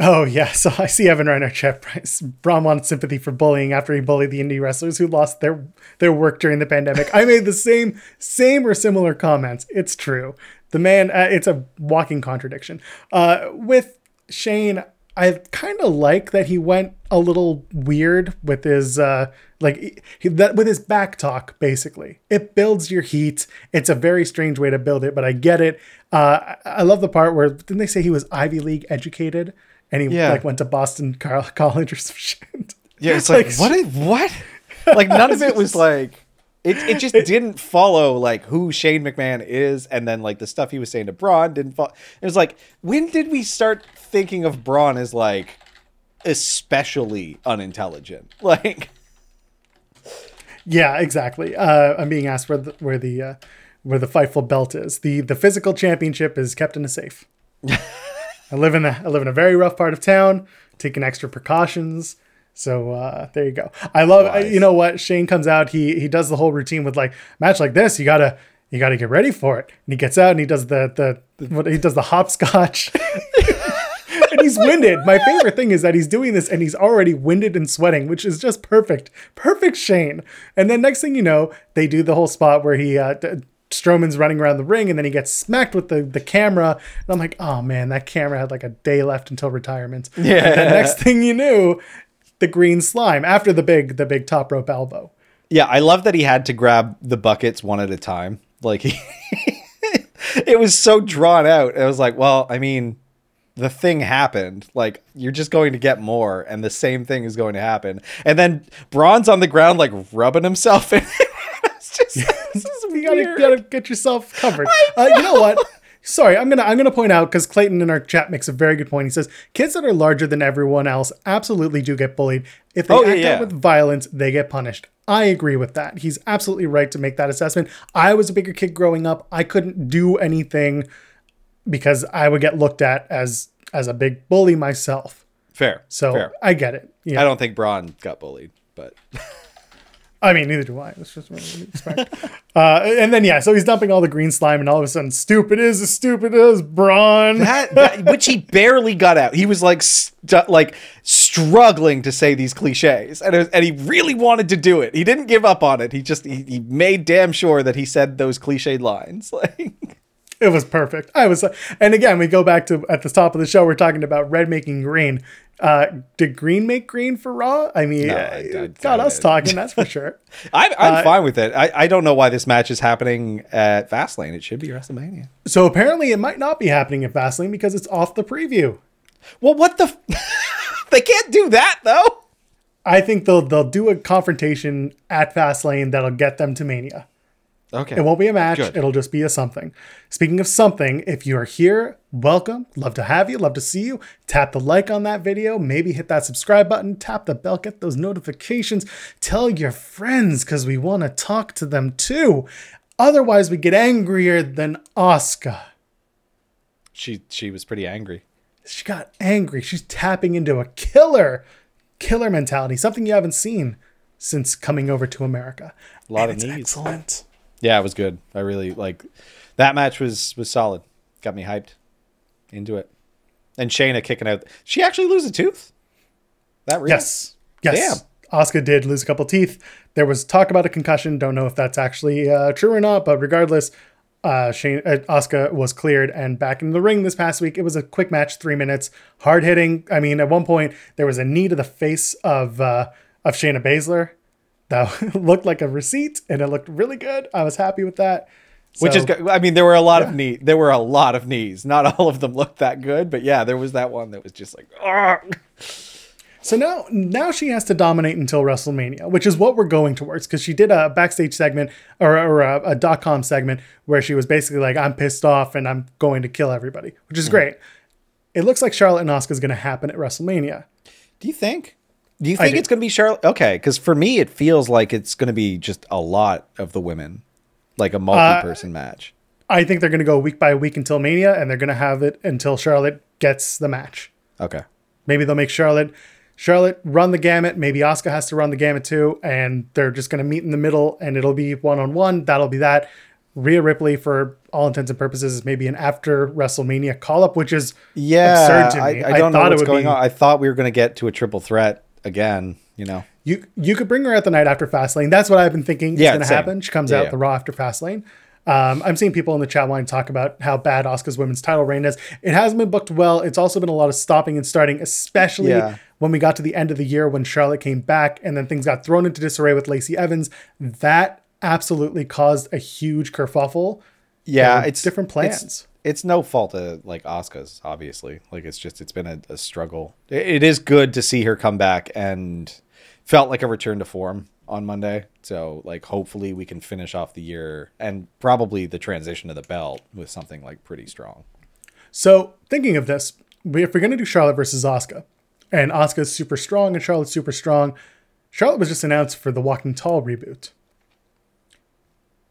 Speaker 2: Oh yeah, so I see Evan Reiner chat. Price. Braun wanted sympathy for bullying after he bullied the indie wrestlers who lost their their work during the pandemic. I made the same same or similar comments. It's true. The man, uh, it's a walking contradiction. Uh, with Shane, I kind of like that he went a little weird with his uh, like he, that with his back talk. Basically, it builds your heat. It's a very strange way to build it, but I get it. Uh, I, I love the part where didn't they say he was Ivy League educated? and he
Speaker 1: Yeah.
Speaker 2: like went to Boston College or some shit.
Speaker 1: Yeah, it's like, what? Is, what? Like none of it was like it. It just didn't follow like who Shane McMahon is, and then like the stuff he was saying to Braun didn't follow. It was like when did we start thinking of Braun as like especially unintelligent? Like
Speaker 2: Yeah, exactly. Uh, I'm being asked where the where the uh, where the fightful belt is. the The physical championship is kept in a safe. I live in a I live in a very rough part of town. Taking extra precautions. So uh, there you go. I love. I- you know what? Shane comes out. He he does the whole routine with like match like this. You gotta you gotta get ready for it. And he gets out and he does the the what he does the hopscotch. and he's winded. My favorite thing is that he's doing this and he's already winded and sweating, which is just perfect. Perfect Shane. And then next thing you know, they do the whole spot where he uh, d- Strowman's running around the ring and then he gets smacked with the, the camera. And I'm like, oh man, that camera had like a day left until retirement.
Speaker 1: Yeah.
Speaker 2: And then next thing you knew, the green slime after the big the big top rope elbow.
Speaker 1: Yeah, I love that he had to grab the buckets one at a time. Like he it was so drawn out. I was like, well, I mean, the thing happened. Like you're just going to get more and the same thing is going to happen. And then Braun's on the ground like rubbing himself in it's just this is
Speaker 2: You gotta, you gotta get yourself covered. Uh, you know what? Sorry, I'm gonna I'm gonna point out because Clayton in our chat makes a very good point. He says kids that are larger than everyone else absolutely do get bullied. If they
Speaker 1: Oh, yeah,
Speaker 2: act
Speaker 1: yeah.
Speaker 2: out with violence, they get punished. I agree with that. He's absolutely right to make that assessment. I was a bigger kid growing up. I couldn't do anything because I would get looked at as as a big bully myself.
Speaker 1: Fair.
Speaker 2: So
Speaker 1: fair.
Speaker 2: I get it. Yeah.
Speaker 1: I don't think Braun got bullied but
Speaker 2: I mean, neither do I. That's just what would expect. uh, and then yeah, so he's dumping all the green slime, and all of a sudden, stupid is as stupid as Braun.
Speaker 1: that, that which he barely got out. He was like stu- like struggling to say these cliches, and it was, and he really wanted to do it. He didn't give up on it. He just he, he made damn sure that he said those cliched lines. Like
Speaker 2: It was perfect. I was, and again, we go back to at the top of the show. We're talking about red making green. Uh, did green make green for Raw? I mean,
Speaker 1: No, I-
Speaker 2: got us
Speaker 1: it.
Speaker 2: talking. That's for sure.
Speaker 1: I'm I'm
Speaker 2: Uh,
Speaker 1: fine with it. I, I don't know why this match is happening at Fastlane. It should be WrestleMania.
Speaker 2: So apparently, it might not be happening at Fastlane because it's off the preview.
Speaker 1: Well, what the? F- they can't do that though.
Speaker 2: I think they'll they'll do a confrontation at Fastlane that'll get them to Mania.
Speaker 1: Okay.
Speaker 2: It won't be a match.
Speaker 1: Good.
Speaker 2: It'll just be a something. Speaking of something, if you are here, welcome. Love to have you. Love to see you. Tap the like on that video. Maybe hit that subscribe button. Tap the bell. Get those notifications. Tell your friends because we want to talk to them too. Otherwise, we get angrier than Asuka.
Speaker 1: She she was pretty angry.
Speaker 2: She got angry. She's tapping into a killer, killer mentality. Something you haven't seen since coming over to America.
Speaker 1: A lot
Speaker 2: And
Speaker 1: of
Speaker 2: it's
Speaker 1: knees.
Speaker 2: excellent.
Speaker 1: Yeah, it was good. I really like that match was was solid. Got me hyped into it. And Shayna kicking out. She actually lose a tooth. That real?
Speaker 2: Yes. Yes. Asuka did lose a couple teeth. There was talk about a concussion. Don't know if that's actually uh, true or not, but regardless, uh, Shayna uh, was cleared and back in the ring this past week. It was a quick match, three minutes, hard hitting. I mean, at one point there was a knee to the face of uh, of Shayna Baszler that looked like a receipt, and it looked really good. I was happy with that.
Speaker 1: Which is good. I mean, there were a lot of knee. There were a lot of knees. Not all of them looked that good, but yeah, there was that one that was just like, "Argh."
Speaker 2: So now, now she has to dominate until WrestleMania, which is what we're going towards. Because she did a backstage segment or, or a, a dot com segment where she was basically like, "I'm pissed off and I'm going to kill everybody," which is mm-hmm. great. It looks like Charlotte and Asuka is going to happen at WrestleMania.
Speaker 1: do you think? Do you think
Speaker 2: do.
Speaker 1: it's going to be Charlotte? Okay, because for me, it feels like it's going to be just a lot of the women, like a multi-person uh, match.
Speaker 2: I think they're going to go week by week until Mania, and they're going to have it until Charlotte gets the match.
Speaker 1: Okay.
Speaker 2: Maybe they'll make Charlotte Charlotte run the gamut. Maybe Asuka has to run the gamut too, and they're just going to meet in the middle, and it'll be one on one. That'll be that. Rhea Ripley, for all intents and purposes, is maybe an after WrestleMania call up, which is
Speaker 1: Yeah,
Speaker 2: absurd to
Speaker 1: I,
Speaker 2: me.
Speaker 1: I don't know
Speaker 2: thought it
Speaker 1: what's going
Speaker 2: be-
Speaker 1: on. I thought we were going to get to a triple threat again. You know,
Speaker 2: You you could bring her out the night after Fastlane. That's what I've been thinking is going to happen. She comes
Speaker 1: Yeah,
Speaker 2: out
Speaker 1: yeah.
Speaker 2: the Raw after Fastlane. Um, I'm seeing people in the chat line talk about how bad Asuka's women's title reign is. It hasn't been booked well. It's also been a lot of stopping and starting, especially
Speaker 1: Yeah.
Speaker 2: when we got to the end of the year when Charlotte came back and then things got thrown into disarray with Lacey Evans. That absolutely caused a huge kerfuffle.
Speaker 1: yeah, it's
Speaker 2: different plans.
Speaker 1: It's, no fault of like Asuka's, obviously. Like it's just it's been a, a struggle. It- it is good to see her come back and felt like a return to form on Monday. So like hopefully we can finish off the year and probably the transition to the belt with something like pretty strong.
Speaker 2: So, thinking of this, if we're to do Charlotte versus Asuka, and Asuka's super strong and Charlotte's super strong, Charlotte was just announced for the Walking Tall reboot.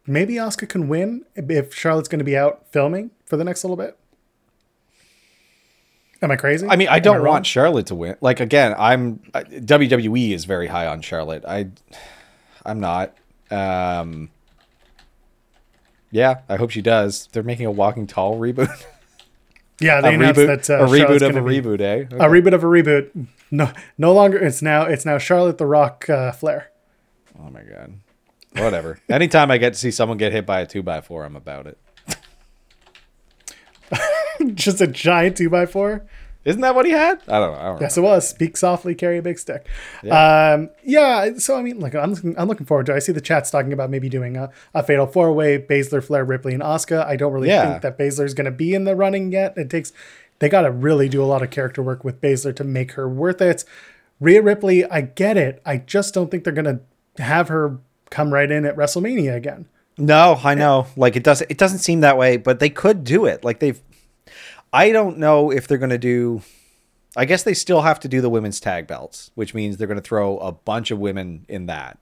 Speaker 2: Maybe Asuka can win if Charlotte's going to be out filming for the next little bit. Am I crazy?
Speaker 1: I mean, I don't
Speaker 2: wrong?
Speaker 1: want Charlotte to win. Like again, I'm WWE is very high on Charlotte. I I'm not. Um Yeah, I hope she does. They're making a Walking Tall reboot.
Speaker 2: Yeah,
Speaker 1: a
Speaker 2: they announced
Speaker 1: reboot,
Speaker 2: that uh,
Speaker 1: a reboot of a
Speaker 2: be-
Speaker 1: reboot, eh?
Speaker 2: A reboot of a reboot. No, no longer. It's now. It's now Charlotte the Rock uh, Flair.
Speaker 1: Oh my god. Whatever. Anytime I get to see someone get hit by a two by four, I'm about it.
Speaker 2: just a giant two by four.
Speaker 1: Isn't that what he had? I don't know. I don't
Speaker 2: Yes, it was. Speak softly, carry a big stick.
Speaker 1: Yeah.
Speaker 2: Um, yeah. So I mean, like, I'm looking, I'm looking forward to. it. I see the chats talking about maybe doing a, a fatal four way: Baszler, Flair, Ripley, and Asuka. I don't really
Speaker 1: Yeah.
Speaker 2: think that Baszler's going to be in the running yet. It takes they got to really do a lot of character work with Baszler to make her worth it. Rhea Ripley, I get it. I just don't think they're going to have her come right in at WrestleMania again.
Speaker 1: No, I know. Like it doesn't it doesn't seem that way, but they could do it. Like they've I don't know if they're gonna do I guess they still have to do the women's tag belts, which means they're gonna throw a bunch of women in that.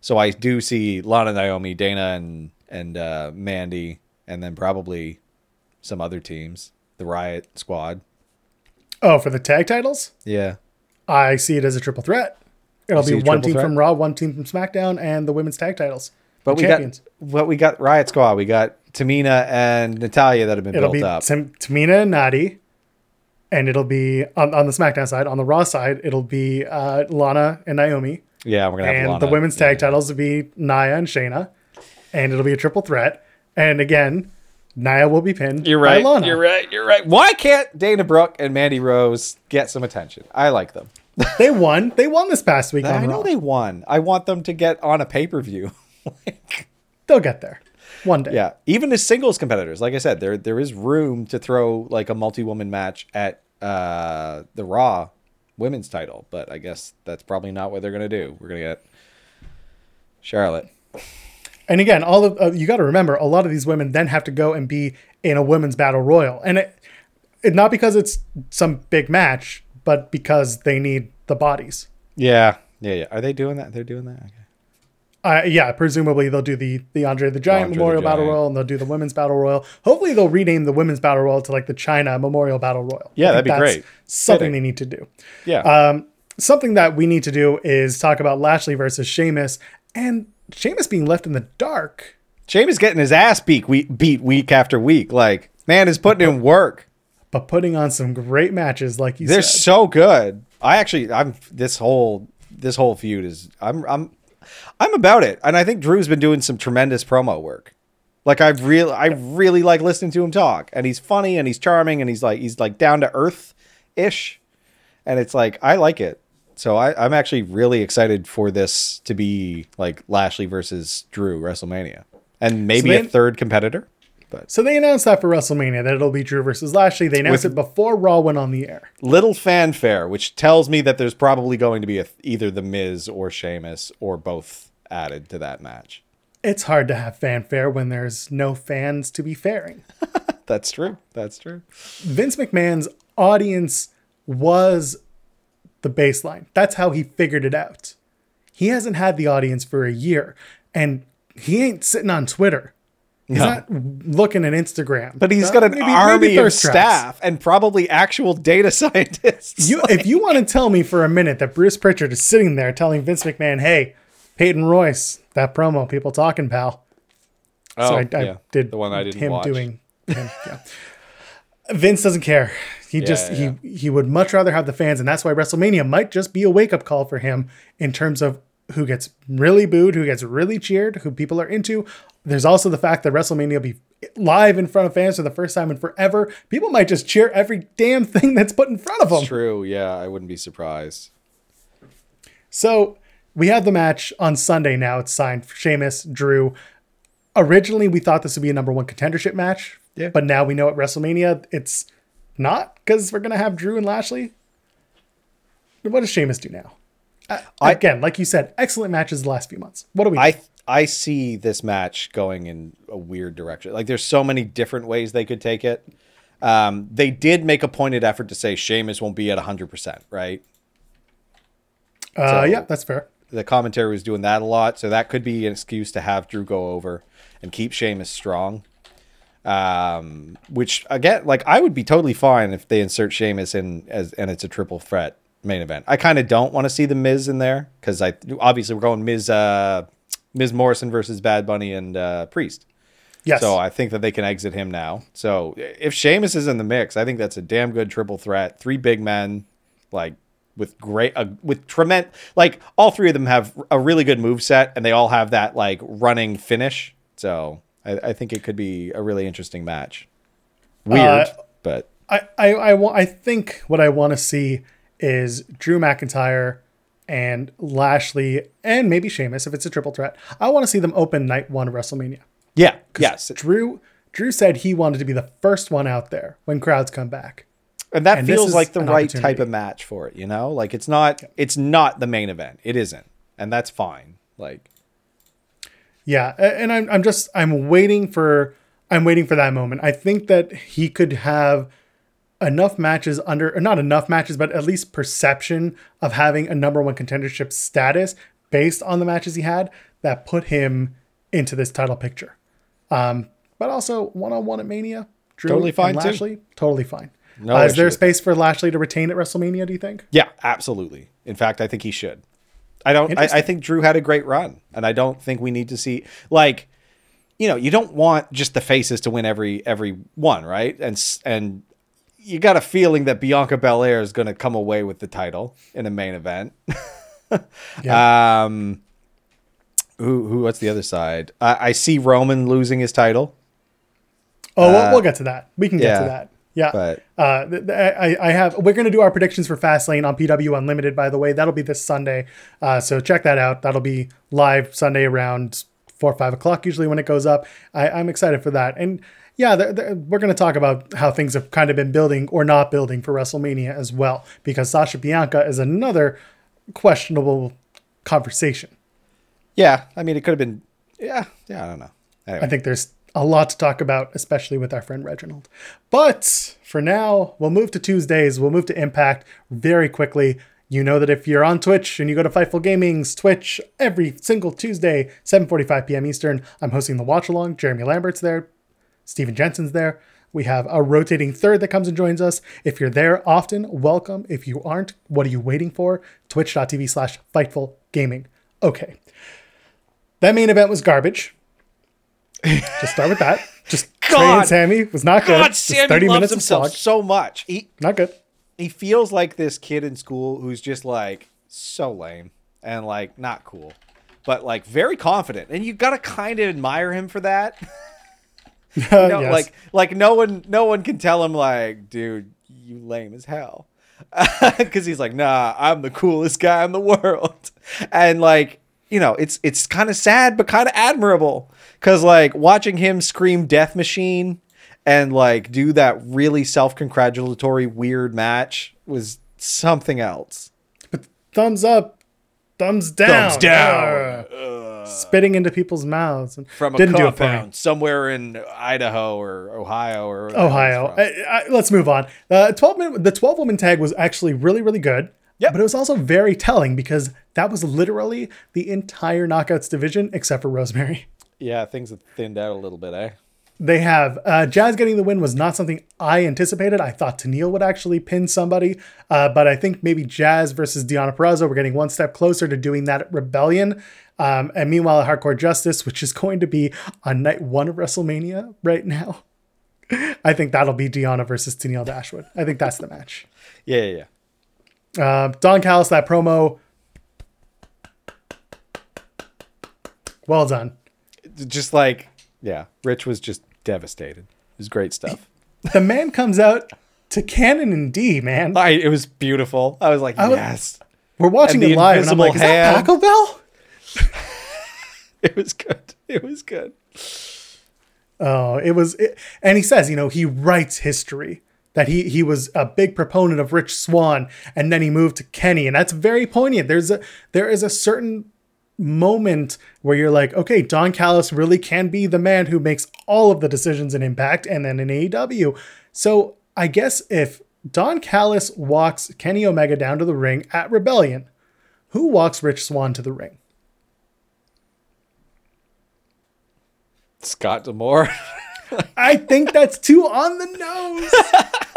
Speaker 1: So I do see Lana Naomi, Dana and and uh Mandy, and then probably some other teams. The Riot Squad.
Speaker 2: Oh, for the tag titles,
Speaker 1: Yeah.
Speaker 2: I see it as a triple threat. It'll be one team
Speaker 1: threat?
Speaker 2: from Raw, one team from SmackDown, and the women's tag titles.
Speaker 1: But we
Speaker 2: champions.
Speaker 1: got what we got Riot Squad. We got Tamina and Natalya that have been
Speaker 2: It'll
Speaker 1: built
Speaker 2: be
Speaker 1: up.
Speaker 2: Tam- Tamina and Nadi, and it'll be on, on the SmackDown side. On the Raw side, it'll be uh, Lana and Naomi,
Speaker 1: yeah, we're gonna have Lana.
Speaker 2: and
Speaker 1: Lana.
Speaker 2: the women's tag
Speaker 1: Yeah.
Speaker 2: titles will be Nia and Shayna, and it'll be a triple threat. And again, Nia will be pinned.
Speaker 1: You're
Speaker 2: by
Speaker 1: right.
Speaker 2: Lana.
Speaker 1: You're right. You're right. Why can't Dana Brooke and Mandy Rose get some attention? I like them.
Speaker 2: They won. They won this past week
Speaker 1: I know
Speaker 2: Raw.
Speaker 1: they won. I want them to get on a pay per view.
Speaker 2: They'll get there one day.
Speaker 1: yeah, even as singles competitors, like I said, there there is room to throw like a multi woman match at uh, the Raw women's title, but I guess that's probably not what they're gonna do. We're gonna get Charlotte.
Speaker 2: And again, all of uh, you got to remember, a lot of these women then have to go and be in a women's battle royal, and it, it not because it's some big match, but because they need the bodies.
Speaker 1: Yeah, yeah, yeah. Are they doing that? They're doing that. Okay.
Speaker 2: Uh, yeah, presumably they'll do the the Andre the Giant
Speaker 1: Andre the
Speaker 2: Memorial Battle Royal, and they'll do the Women's Battle Royal. Hopefully, they'll rename the Women's Battle Royal to like the Chyna Memorial Battle Royal.
Speaker 1: Yeah, that'd be
Speaker 2: that's
Speaker 1: great.
Speaker 2: Something they need to do.
Speaker 1: Yeah.
Speaker 2: Um, something that we need to do is talk about Lashley versus Sheamus, and Sheamus being left in the dark.
Speaker 1: Sheamus getting his ass beat week, beat week after week. Like, man is putting in work.
Speaker 2: But putting on some great matches, like you said.
Speaker 1: They're
Speaker 2: said.
Speaker 1: so good. I actually, I'm this whole this whole feud is I'm I'm I'm about it, and I think Drew's been doing some tremendous promo work. Like I really, I really like listening to him talk, and he's funny and he's charming, and he's like he's like down to earth ish, and it's like I like it. So I, I'm actually really excited for this to be like Lashley versus Drew WrestleMania, and maybe
Speaker 2: they-
Speaker 1: a third competitor. But
Speaker 2: So they announced that for WrestleMania that it'll be Drew versus Lashley. They announced it before Raw went on the air.
Speaker 1: little fanfare, which tells me that there's probably going to be a, either the Miz or Sheamus or both added to that match.
Speaker 2: It's hard to have fanfare when there's no fans to be fairing.
Speaker 1: That's true. That's true.
Speaker 2: Vince McMahon's audience was the baseline. That's how he figured it out. He hasn't had the audience for a year, and he ain't sitting on Twitter. He's
Speaker 1: No.
Speaker 2: not looking at Instagram.
Speaker 1: But he's
Speaker 2: Uh,
Speaker 1: got an
Speaker 2: maybe- maybe
Speaker 1: army of
Speaker 2: thirst traps.
Speaker 1: staff and probably actual data scientists.
Speaker 2: You, if you want to tell me for a minute that Bruce Pritchard is sitting there telling Vince McMahon, "Hey, Peyton Royce, that promo, people talking, pal."
Speaker 1: oh,
Speaker 2: So I, I
Speaker 1: yeah.
Speaker 2: did
Speaker 1: the one I didn't
Speaker 2: him
Speaker 1: watch.
Speaker 2: doing him. Yeah. Vince doesn't care. He just
Speaker 1: yeah.
Speaker 2: he he would much rather have the fans, and that's why WrestleMania might just be a wake up call for him in terms of who gets really booed, who gets really cheered, who people are into. There's also the fact that WrestleMania will be live in front of fans for the first time in forever. People might just cheer every damn thing that's put in front of them.
Speaker 1: It's true. Yeah, I wouldn't be surprised.
Speaker 2: So we have the match on Sunday now. It's signed for Sheamus, Drew. Originally, we thought this would be a number one contendership match.
Speaker 1: Yeah.
Speaker 2: But now we know at WrestleMania it's not because we're going to have Drew and Lashley. What does Sheamus do now? Uh,
Speaker 1: I-
Speaker 2: again, like you said, excellent matches the last few months. What do we?
Speaker 1: I I see this match going in a weird direction. Like there's so many different ways they could take it. Um, they did make a pointed effort to say Sheamus won't be at 100%, right?
Speaker 2: uh,
Speaker 1: so-
Speaker 2: yeah, that's fair.
Speaker 1: the commentary was doing that a lot, so that could be an excuse to have Drew go over and keep Sheamus strong. Um, which again, like I would be totally fine if they insert Sheamus in as and it's a triple threat main event. I kind of don't want to see the Miz in there because I obviously we're going Miz uh Miz Morrison versus Bad Bunny and uh, Priest.
Speaker 2: Yes.
Speaker 1: So I think that they can exit him now. So if Sheamus is in the mix, I think that's a damn good triple threat. Three big men, like with great, uh, with tremendous, like all three of them have a really good move set, and they all have that like running finish. So I, I think it could be a really interesting match. Weird,
Speaker 2: Uh,
Speaker 1: but
Speaker 2: I, I, I, wa- I think what I want to see is Drew McIntyre and Lashley and maybe Sheamus if it's a triple threat. I want to see them open night one of WrestleMania.
Speaker 1: yeah, yes,
Speaker 2: Drew Drew said he wanted to be the first one out there when crowds come back.
Speaker 1: and that
Speaker 2: and
Speaker 1: feels like the right type of match for it. You know, like it's not, it's not the main event. It isn't, and that's fine. Like
Speaker 2: Yeah, and I'm I'm just I'm waiting for I'm waiting for that moment. I think that he could have enough matches under or not enough matches, but at least perception of having a number one contendership status based on the matches he had that put him into this title picture. Um, but also one on one at Mania, Drew
Speaker 1: Totally fine,
Speaker 2: and
Speaker 1: too.
Speaker 2: Lashley, totally fine.
Speaker 1: No
Speaker 2: uh, is there space for Lashley to retain at WrestleMania? Do you think?
Speaker 1: Yeah, absolutely. In fact, I think he should. I don't. I, I think Drew had a great run, and I don't think we need to see like, you know, you don't want just the faces to win every every one, right? And and you got a feeling that Bianca Belair is going to come away with the title in a main event.
Speaker 2: Yeah.
Speaker 1: Um, who who? What's the other side? I, I see Roman losing his title,
Speaker 2: Oh, we'll, we'll get to that. We can get
Speaker 1: yeah,
Speaker 2: to that. Yeah.
Speaker 1: but-
Speaker 2: uh, th- th- I, I have. We're going to do our predictions for Fastlane on PW Unlimited. By the way, that'll be this Sunday. Uh, so check that out. That'll be live Sunday around four or five o'clock usually when it goes up. I, I'm excited for that. And yeah, th- th- we're going to talk about how things have kind of been building or not building for WrestleMania as well, because Sasha Bianca is another questionable conversation.
Speaker 1: yeah. I mean, it could have been. Yeah, yeah. I don't know. Anyway.
Speaker 2: I think there's a lot to talk about, especially with our friend Reginald. But for now, we'll move to Tuesdays. We'll move to Impact very quickly. You know that if you're on Twitch and you go to Fightful Gaming's Twitch every single Tuesday, 7:45 p.m. Eastern, I'm hosting the watch along. Jeremy Lambert's there, Steven Jensen's there. We have a rotating third that comes and joins us. If you're there often, welcome. If you aren't, what are you waiting for? Twitch.tv slash Fightful Gaming. Okay. That main event was garbage. Just start with that. Just
Speaker 1: God.
Speaker 2: Sami was not good.
Speaker 1: God,
Speaker 2: Just
Speaker 1: Sami loves
Speaker 2: of
Speaker 1: himself so much. He
Speaker 2: Not good.
Speaker 1: he feels like this kid in school who's just like so lame and like not cool, but like very confident, and you gotta kind of admire him for that. You know,
Speaker 2: Yes.
Speaker 1: Like like no one no one can tell him like, dude, you lame as hell, because he's like, nah, I'm the coolest guy in the world, and like you know, it's it's kind of sad but kind of admirable, because like watching him scream "Death Machine" and like do that really self-congratulatory weird match was something else.
Speaker 2: But thumbs up, thumbs down,
Speaker 1: Thumbs down.
Speaker 2: Ugh. Spitting into people's mouths. And
Speaker 1: From a
Speaker 2: didn't do it for
Speaker 1: somewhere in Idaho or Ohio or
Speaker 2: Ohio. I, I, let's move on. Uh, 12 minute, the 12 woman tag was actually really, really good.
Speaker 1: Yep.
Speaker 2: But it was also very telling because that was literally the entire knockouts division except for Rosemary.
Speaker 1: Yeah, things have thinned out a little bit, eh?
Speaker 2: They have. Uh, Jazz getting the win was not something I anticipated. I thought Tennille would actually pin somebody, uh, but I think maybe Jazz versus Deonna Purrazzo, we're getting one step closer to doing that at Rebellion. Um, and meanwhile, at Hardcore Justice, which is going to be on night one of WrestleMania right now, I think that'll be Deonna versus Tennille Dashwood. I think that's the match.
Speaker 1: Yeah, yeah, yeah.
Speaker 2: Uh, Don Callis, that promo. Well done.
Speaker 1: Just like, yeah, Rich was just devastated. It was great stuff.
Speaker 2: The man comes out to Canon and D, man.
Speaker 1: I, it was beautiful. I was like,
Speaker 2: was-
Speaker 1: yes.
Speaker 2: We're watching
Speaker 1: And the
Speaker 2: it live, and I'm like, is that
Speaker 1: hand.
Speaker 2: Taco Bell?
Speaker 1: It was good. It was good.
Speaker 2: Oh, it was, it, and he says, you know, he writes history that he he was a big proponent of Rich Swann, and then he moved to Kenny, and that's very poignant. There's a there is a certain moment where you're like, okay, Don Callis really can be the man who makes all of the decisions in Impact and then in AEW. So I guess if Don Callis walks Kenny Omega down to the ring at Rebellion, who walks Rich Swann to the ring?
Speaker 1: Scott D'Amore.
Speaker 2: I think that's too on the nose.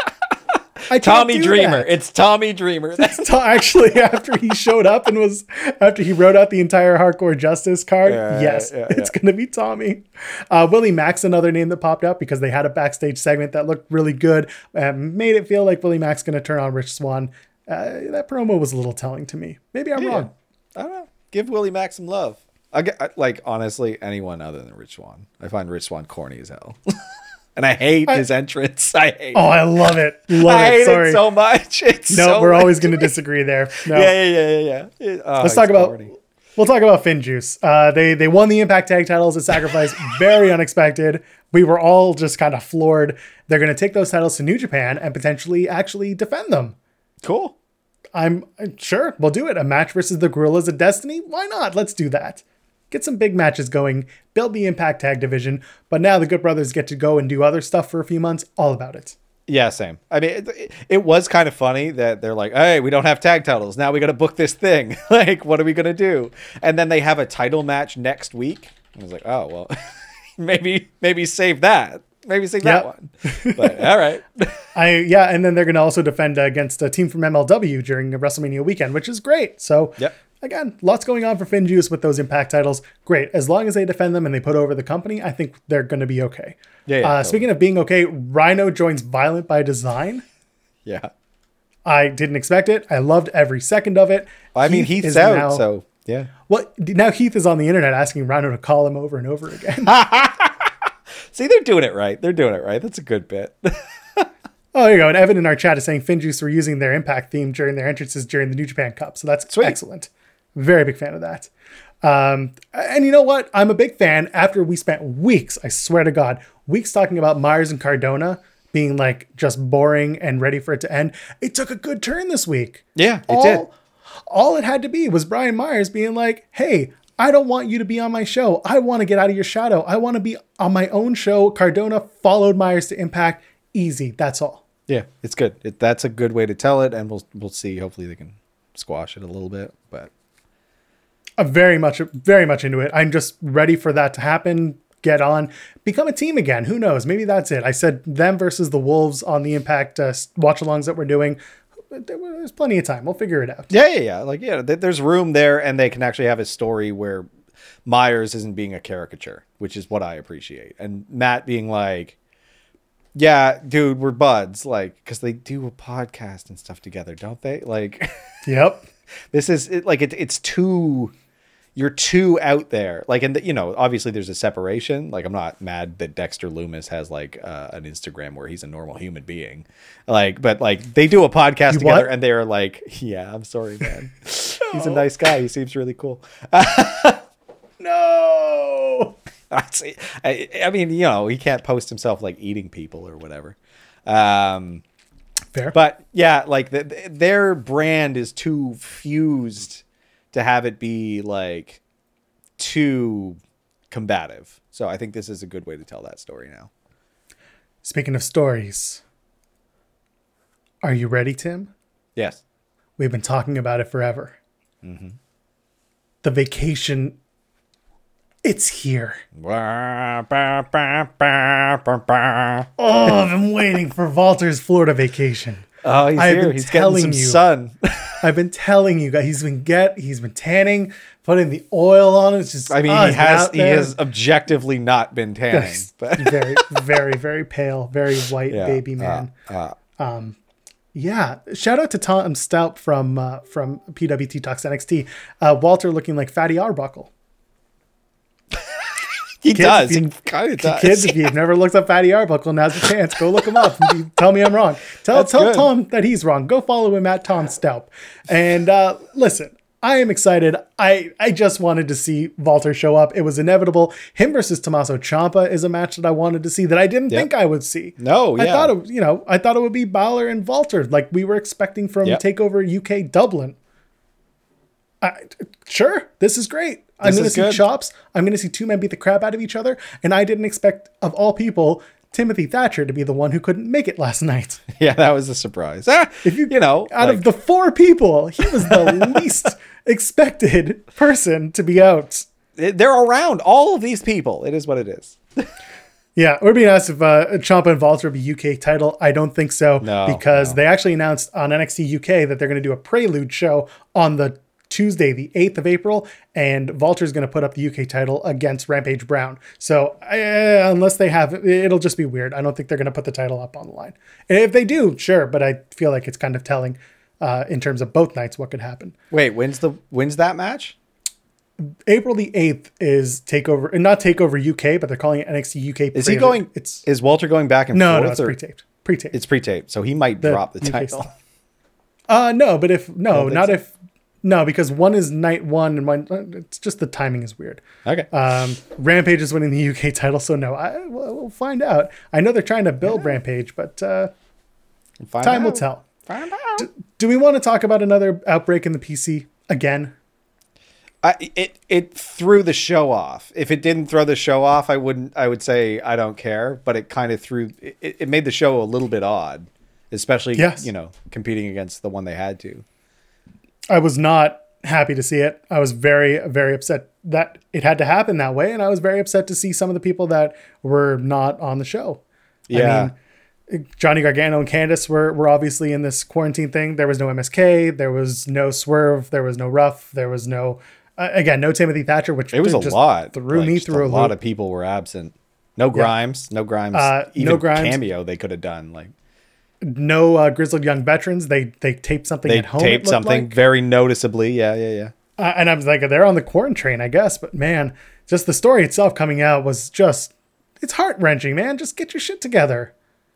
Speaker 2: I
Speaker 1: Tommy Dreamer.
Speaker 2: that.
Speaker 1: It's Tommy Dreamer. That's
Speaker 2: So actually, after he showed up and was after he wrote out the entire hardcore justice card,
Speaker 1: Yeah,
Speaker 2: yes,
Speaker 1: yeah,
Speaker 2: it's gonna be Tommy. Uh, Willie Mack's another name that popped up because they had a backstage segment that looked really good and made it feel like Willie Mack's gonna turn on Rich Swann. Uh, that promo was a little telling to me. Maybe I'm
Speaker 1: Yeah.
Speaker 2: wrong.
Speaker 1: I don't know. Give Willie Mack some love. I get like honestly anyone other than Rich Swann. I find Rich Swann corny as hell, and I hate his entrance. I hate.
Speaker 2: Oh, I love it. Love
Speaker 1: I
Speaker 2: it.
Speaker 1: hate
Speaker 2: Sorry.
Speaker 1: it so much. It's
Speaker 2: no,
Speaker 1: so
Speaker 2: we're always going to disagree there. No.
Speaker 1: Yeah, yeah, yeah, yeah. yeah. Oh,
Speaker 2: Let's talk about
Speaker 1: corny.
Speaker 2: we'll talk about FinJuice. Uh, they they won the Impact Tag Titles at Sacrifice, very unexpected. We were all just kind of floored. They're going to take those titles to New Japan and potentially actually defend them.
Speaker 1: cool.
Speaker 2: I'm I'm sure we'll do it. A match versus the Guerrillas of Destiny. Why not? Let's do that. Get some big matches going. Build the Impact Tag division. But now the Good Brothers get to go and do other stuff for a few months. All about it.
Speaker 1: Yeah, same. I mean, it, it was kind of funny that they're like, "Hey, we don't have tag titles. Now we got to book this thing. like, what are we gonna do?" And then they have a title match next week. I was like, "Oh well, maybe maybe save that. Maybe save that one." But all right.
Speaker 2: I yeah, and then they're going to also defend against a team from MLW during WrestleMania weekend, which is great. So
Speaker 1: Yep.
Speaker 2: Again, lots going on for FinJuice with those Impact titles. Great. As long as they defend them and they put over the company, I think they're going to be okay.
Speaker 1: Yeah, yeah,
Speaker 2: uh,
Speaker 1: totally.
Speaker 2: Speaking of being okay, Rhino joins Violent by Design.
Speaker 1: Yeah.
Speaker 2: I didn't expect it. I loved every second of it.
Speaker 1: I mean,
Speaker 2: Heath
Speaker 1: Heath's
Speaker 2: is
Speaker 1: out,
Speaker 2: now-
Speaker 1: so yeah.
Speaker 2: Well, now Heath is on the internet asking Rhino to call him over and over again.
Speaker 1: See, they're doing it right. They're doing it right. That's a good bit.
Speaker 2: oh, there you go. And Evan in our chat is saying FinJuice were using their Impact theme during their entrances during the New Japan Cup. So that's
Speaker 1: Sweet.
Speaker 2: excellent. Very big fan of that. Um, and you know what? I'm a big fan after we spent weeks, I swear to God, weeks talking about Myers and Cardona being like just boring and ready for it to end. It took a good turn this week.
Speaker 1: Yeah, it
Speaker 2: all,
Speaker 1: did.
Speaker 2: All it had to be was Brian Myers being like, hey, I don't want you to be on my show. I want to get out of your shadow. I want to be on my own show. Cardona followed Myers to Impact. Easy. That's all.
Speaker 1: Yeah, it's good. It, that's a good way to tell it, and we'll we'll see. Hopefully, they can squash it a little bit.
Speaker 2: I'm very much, very much into it. I'm just ready for that to happen. Get on, become a team again. Who knows? Maybe that's it. I said them versus the Wolves on the Impact uh, watch-alongs that we're doing. There's plenty of time. We'll figure it out.
Speaker 1: yeah, yeah, yeah. Like yeah, there's room there, and they can actually have a story where Myers isn't being a caricature, which is what I appreciate, and Matt being like. Yeah, dude, we're buds. Like, because they do a podcast and stuff together, don't they? Like,
Speaker 2: Yep.
Speaker 1: this is it, like it, it's too you're too out there. Like and you know obviously there's a separation. Like i'm not mad that dexter lumis has like uh, an instagram where he's a normal human being. Like but like they do a podcast
Speaker 2: You
Speaker 1: together
Speaker 2: what?
Speaker 1: and they're like yeah i'm sorry man. He's a nice guy. He seems really cool.
Speaker 2: No.
Speaker 1: I, I mean you know he can't post himself like eating people or whatever. Um
Speaker 2: Fair.
Speaker 1: But yeah, like the, the- their brand is too fused to have it be like too combative. So I think this is a good way to tell that story now.
Speaker 2: Speaking of stories, are you ready, Tim?
Speaker 1: Yes.
Speaker 2: We've been talking about it forever. Mm-hmm. The vacation, it's here.
Speaker 1: Oh,
Speaker 2: I've been waiting for Walter's Florida vacation.
Speaker 1: Oh, he's
Speaker 2: I've
Speaker 1: here.
Speaker 2: been
Speaker 1: He's getting
Speaker 2: telling
Speaker 1: some
Speaker 2: you.
Speaker 1: sun.
Speaker 2: I've been telling you guys, he's been get, he's been tanning, putting the oil on. It's just,
Speaker 1: I mean,
Speaker 2: oh,
Speaker 1: he has he has objectively not been tanning, but
Speaker 2: very, very, very pale, very white
Speaker 1: yeah,
Speaker 2: baby man.
Speaker 1: uh, uh,
Speaker 2: Yeah, shout out to Tom Stout from uh, from PWT Talks NXT. Uh, Walter looking like Fatty Arbuckle.
Speaker 1: He does.
Speaker 2: if you-
Speaker 1: he kind of does.
Speaker 2: Kids, if you've never looked up Fatty Arbuckle, now's your chance. Go look him up. tell me I'm wrong. Tell
Speaker 1: That's
Speaker 2: tell
Speaker 1: good.
Speaker 2: Tom that he's wrong. Go follow him at Tom Stout. And uh, listen, I am excited. I I just wanted to see Walter show up. It was inevitable. Him versus Tommaso Ciampa is a match that I wanted to see that I didn't think I would see.
Speaker 1: No,
Speaker 2: I thought it, you know, I thought it would be Balor and Walter, like we were expecting from
Speaker 1: Yep.
Speaker 2: Takeover UK Dublin. I, sure, this is great. I'm going to see
Speaker 1: good.
Speaker 2: chops. I'm going to see two men beat the crap out of each other, and I didn't expect, of all people, Timothy Thatcher to be the one who couldn't make it last night.
Speaker 1: Yeah, that was a surprise. Ah,
Speaker 2: If you,
Speaker 1: you know,
Speaker 2: out
Speaker 1: like-
Speaker 2: of the four people, he was the least expected person to be out.
Speaker 1: they're around all of these people. It is what it is.
Speaker 2: Yeah, we're being asked if uh, Ciampa and Walter will be UK title. I don't think so
Speaker 1: No,
Speaker 2: because
Speaker 1: no.
Speaker 2: they actually announced on NXT UK that they're going to do a prelude show on the Tuesday, the 8th of April, and Walter's going to put up the UK title against Rampage Brown. So uh, unless they have, it'll just be weird. I don't think they're going to put the title up on the line. And if they do, sure, but I feel like it's kind of telling uh, in terms of both nights what could happen.
Speaker 1: Wait, when's the when's that match?
Speaker 2: April the 8th is Takeover, and not Takeover UK, but they're calling it NXT UK.
Speaker 1: Is he going?
Speaker 2: It's
Speaker 1: is Walter going back and
Speaker 2: no,
Speaker 1: forth?
Speaker 2: no, it's
Speaker 1: or-
Speaker 2: pre-taped. Pre-taped.
Speaker 1: It's pre-taped, so he might drop the
Speaker 2: UK
Speaker 1: title.
Speaker 2: stuff. Uh no, but if no, not
Speaker 1: so.
Speaker 2: if no, because one is night one and one. It's just the timing is weird.
Speaker 1: Okay.
Speaker 2: Um, Rampage is winning the UK title, so no, I we'll, we'll find out. I know they're trying to build Rampage, but uh,
Speaker 1: Find
Speaker 2: time will tell.
Speaker 1: Find out.
Speaker 2: Do we want to talk about another outbreak in the PC again?
Speaker 1: I, it it threw the show off. If it didn't throw the show off, I wouldn't. I would say I don't care. But it kind of threw. It, it made the show a little bit odd, especially
Speaker 2: Yes.
Speaker 1: you know competing against the one they had to.
Speaker 2: I was not happy to see it. I was very, very upset that it had to happen that way, and I was very upset to see some of the people that were not on the show.
Speaker 1: Yeah.
Speaker 2: I mean, Johnny Gargano and Candice were, were obviously in this quarantine thing. There was no MSK, there was no Swerve, there was no Rough, there was no uh, again no Timothy Thatcher, which
Speaker 1: It was a lot.
Speaker 2: Threw
Speaker 1: Like,
Speaker 2: me through
Speaker 1: a
Speaker 2: a,
Speaker 1: lot
Speaker 2: loop.
Speaker 1: of people were absent. No Grimes, no Grimes.
Speaker 2: Uh, no
Speaker 1: even
Speaker 2: Grimes.
Speaker 1: cameo they could have done. Like
Speaker 2: no uh, grizzled young veterans. They they taped something
Speaker 1: they
Speaker 2: at home.
Speaker 1: taped something
Speaker 2: like.
Speaker 1: very noticeably. Yeah, yeah, yeah.
Speaker 2: Uh, and I was like, they're on the quarantine train, I guess. But man, just the story itself coming out was just it's heart wrenching, man. Just get your shit together.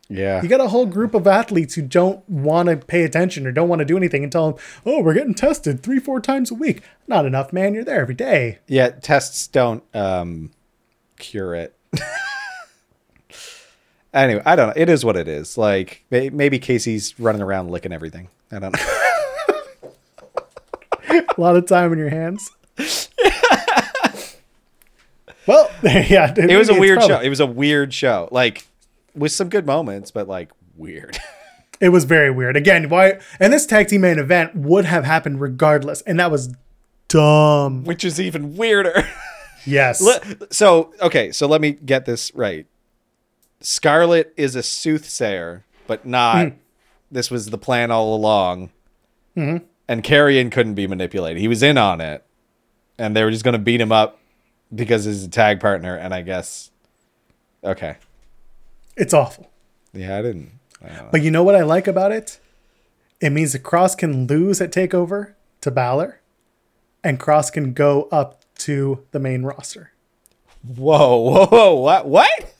Speaker 1: Yeah.
Speaker 2: You got a whole group of athletes who don't want to pay attention or don't want to do anything and tell them, oh, we're getting tested three, four times a week. Not enough, man. You're there every day.
Speaker 1: Yeah, tests don't um, cure it. anyway, I don't know. It is what it is. Like maybe Casey's running around licking everything. I don't know.
Speaker 2: A lot of time in your hands. well, yeah.
Speaker 1: It was a weird show. It was a weird show. Like with some good moments, but like weird.
Speaker 2: It was very weird. Again, why? And this tag team main event would have happened regardless, and that was dumb.
Speaker 1: Which is even weirder.
Speaker 2: Yes.
Speaker 1: So okay, so let me get this right. Scarlett is a soothsayer, but not. Hmm. This was the plan all along. Mm-hmm. And Karrion couldn't be manipulated. He was in on it, and they were just going to beat him up because he's a tag partner. And I guess, okay,
Speaker 2: It's awful.
Speaker 1: yeah, I didn't. I.
Speaker 2: But you know what I like about it? It means that Cross can lose at Takeover to Balor, and Cross can go up to the main roster.
Speaker 1: Whoa, whoa, whoa, what? What?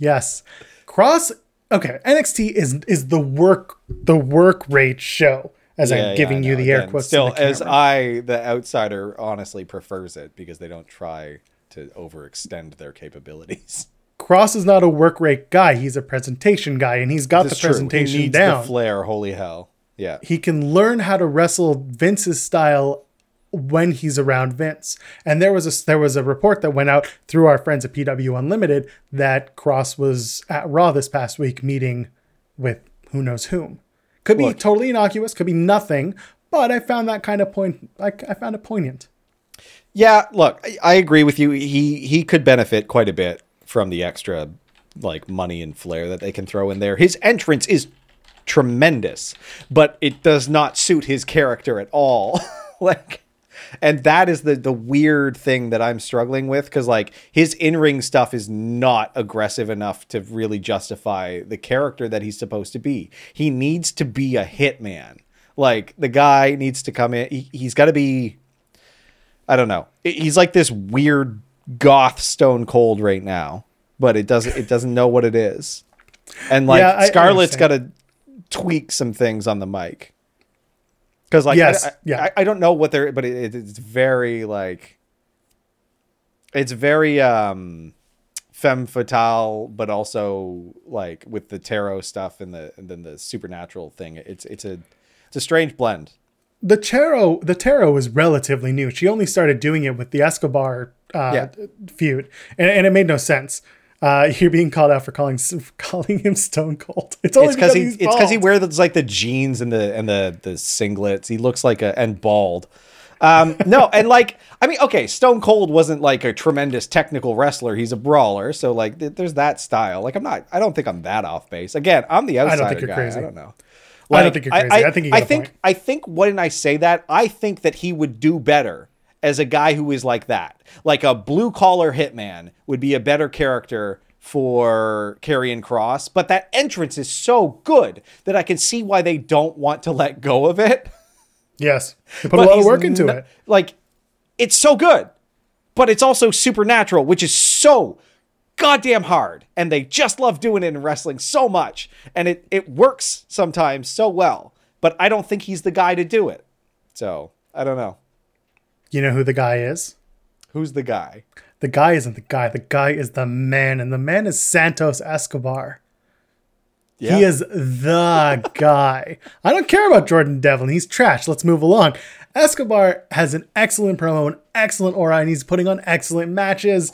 Speaker 2: Yes, Cross. Okay, NXT is is the work the work rate show. As
Speaker 1: Yeah,
Speaker 2: I'm giving
Speaker 1: yeah,
Speaker 2: you the air
Speaker 1: Again,
Speaker 2: quotes.
Speaker 1: Still, as. I, the outsider, honestly prefers it because they don't try to overextend their capabilities.
Speaker 2: Cross is not a work rate guy. He's a presentation guy, and he's got
Speaker 1: That's
Speaker 2: the
Speaker 1: true.
Speaker 2: presentation
Speaker 1: he needs
Speaker 2: down.
Speaker 1: the flair. Holy hell! Yeah,
Speaker 2: he can learn how to wrestle Vince's style when he's around Vince. And there was a there was a report that went out through our friends at PW Unlimited that Cross was at Raw this past week meeting with who knows whom. Could be
Speaker 1: Look.
Speaker 2: totally innocuous, could be nothing, but I found that kind of point. I, I found it poignant.
Speaker 1: yeah. Look, I, I agree with you. He he could benefit quite a bit from the extra like money and flair that they can throw in there. His entrance is tremendous, but it does not suit his character at all. like and that is the the weird thing that I'm struggling with cuz like his in-ring stuff is not aggressive enough to really justify the character that he's supposed to be. He needs to be a hitman. Like the guy needs to come in he, he's got to be I don't know. He's like this weird goth stone cold right now, but it doesn't it doesn't know what it is. And like
Speaker 2: Yeah,
Speaker 1: Scarlett's got to tweak some things on the mic. Cuz like
Speaker 2: Yes,
Speaker 1: I, I,
Speaker 2: yeah.
Speaker 1: I, I don't know what they're but it, it's very like it's very um femme fatale but also like with the tarot stuff and the and then the supernatural thing. It's it's a it's a strange blend.
Speaker 2: The tarot, the tarot is relatively new. She only started doing it with the Escobar uh,
Speaker 1: Yeah.
Speaker 2: feud, and, and it made no sense. Uh, you're being called out for calling calling him Stone Cold. It's only
Speaker 1: it's because he it's because he wears like the jeans and the and the the singlets. He looks like a and bald. Um, no, and like I mean, okay, Stone Cold wasn't like a tremendous technical wrestler. He's a brawler, so like th- there's that style. Like I'm not. I don't think I'm that off base. Again, I'm the outsider I
Speaker 2: don't think you're
Speaker 1: guy.
Speaker 2: crazy.
Speaker 1: I don't know.
Speaker 2: I don't think you're crazy. I think you got
Speaker 1: I think. I think when I say that, I think that he would do better as a guy who is like that. Like a blue collar hitman would be a better character for Karrion Cross, but that entrance is so good that I can see why they don't want to let go of it.
Speaker 2: Yes, they put
Speaker 1: But
Speaker 2: a lot of work into
Speaker 1: n-
Speaker 2: it.
Speaker 1: Like it's so good, but it's also supernatural, which is so goddamn hard. And they just love doing it in wrestling so much. And it, it works sometimes so well. But I don't think he's the guy to do it. So I don't know.
Speaker 2: You know who the guy is?
Speaker 1: Who's the guy?
Speaker 2: The guy isn't the guy. The guy is the man, and the man is Santos Escobar.
Speaker 1: Yeah.
Speaker 2: He is the guy. I don't care about Jordan Devlin. He's trash. Let's move along. Escobar has an excellent promo, an excellent aura, and he's putting on excellent matches.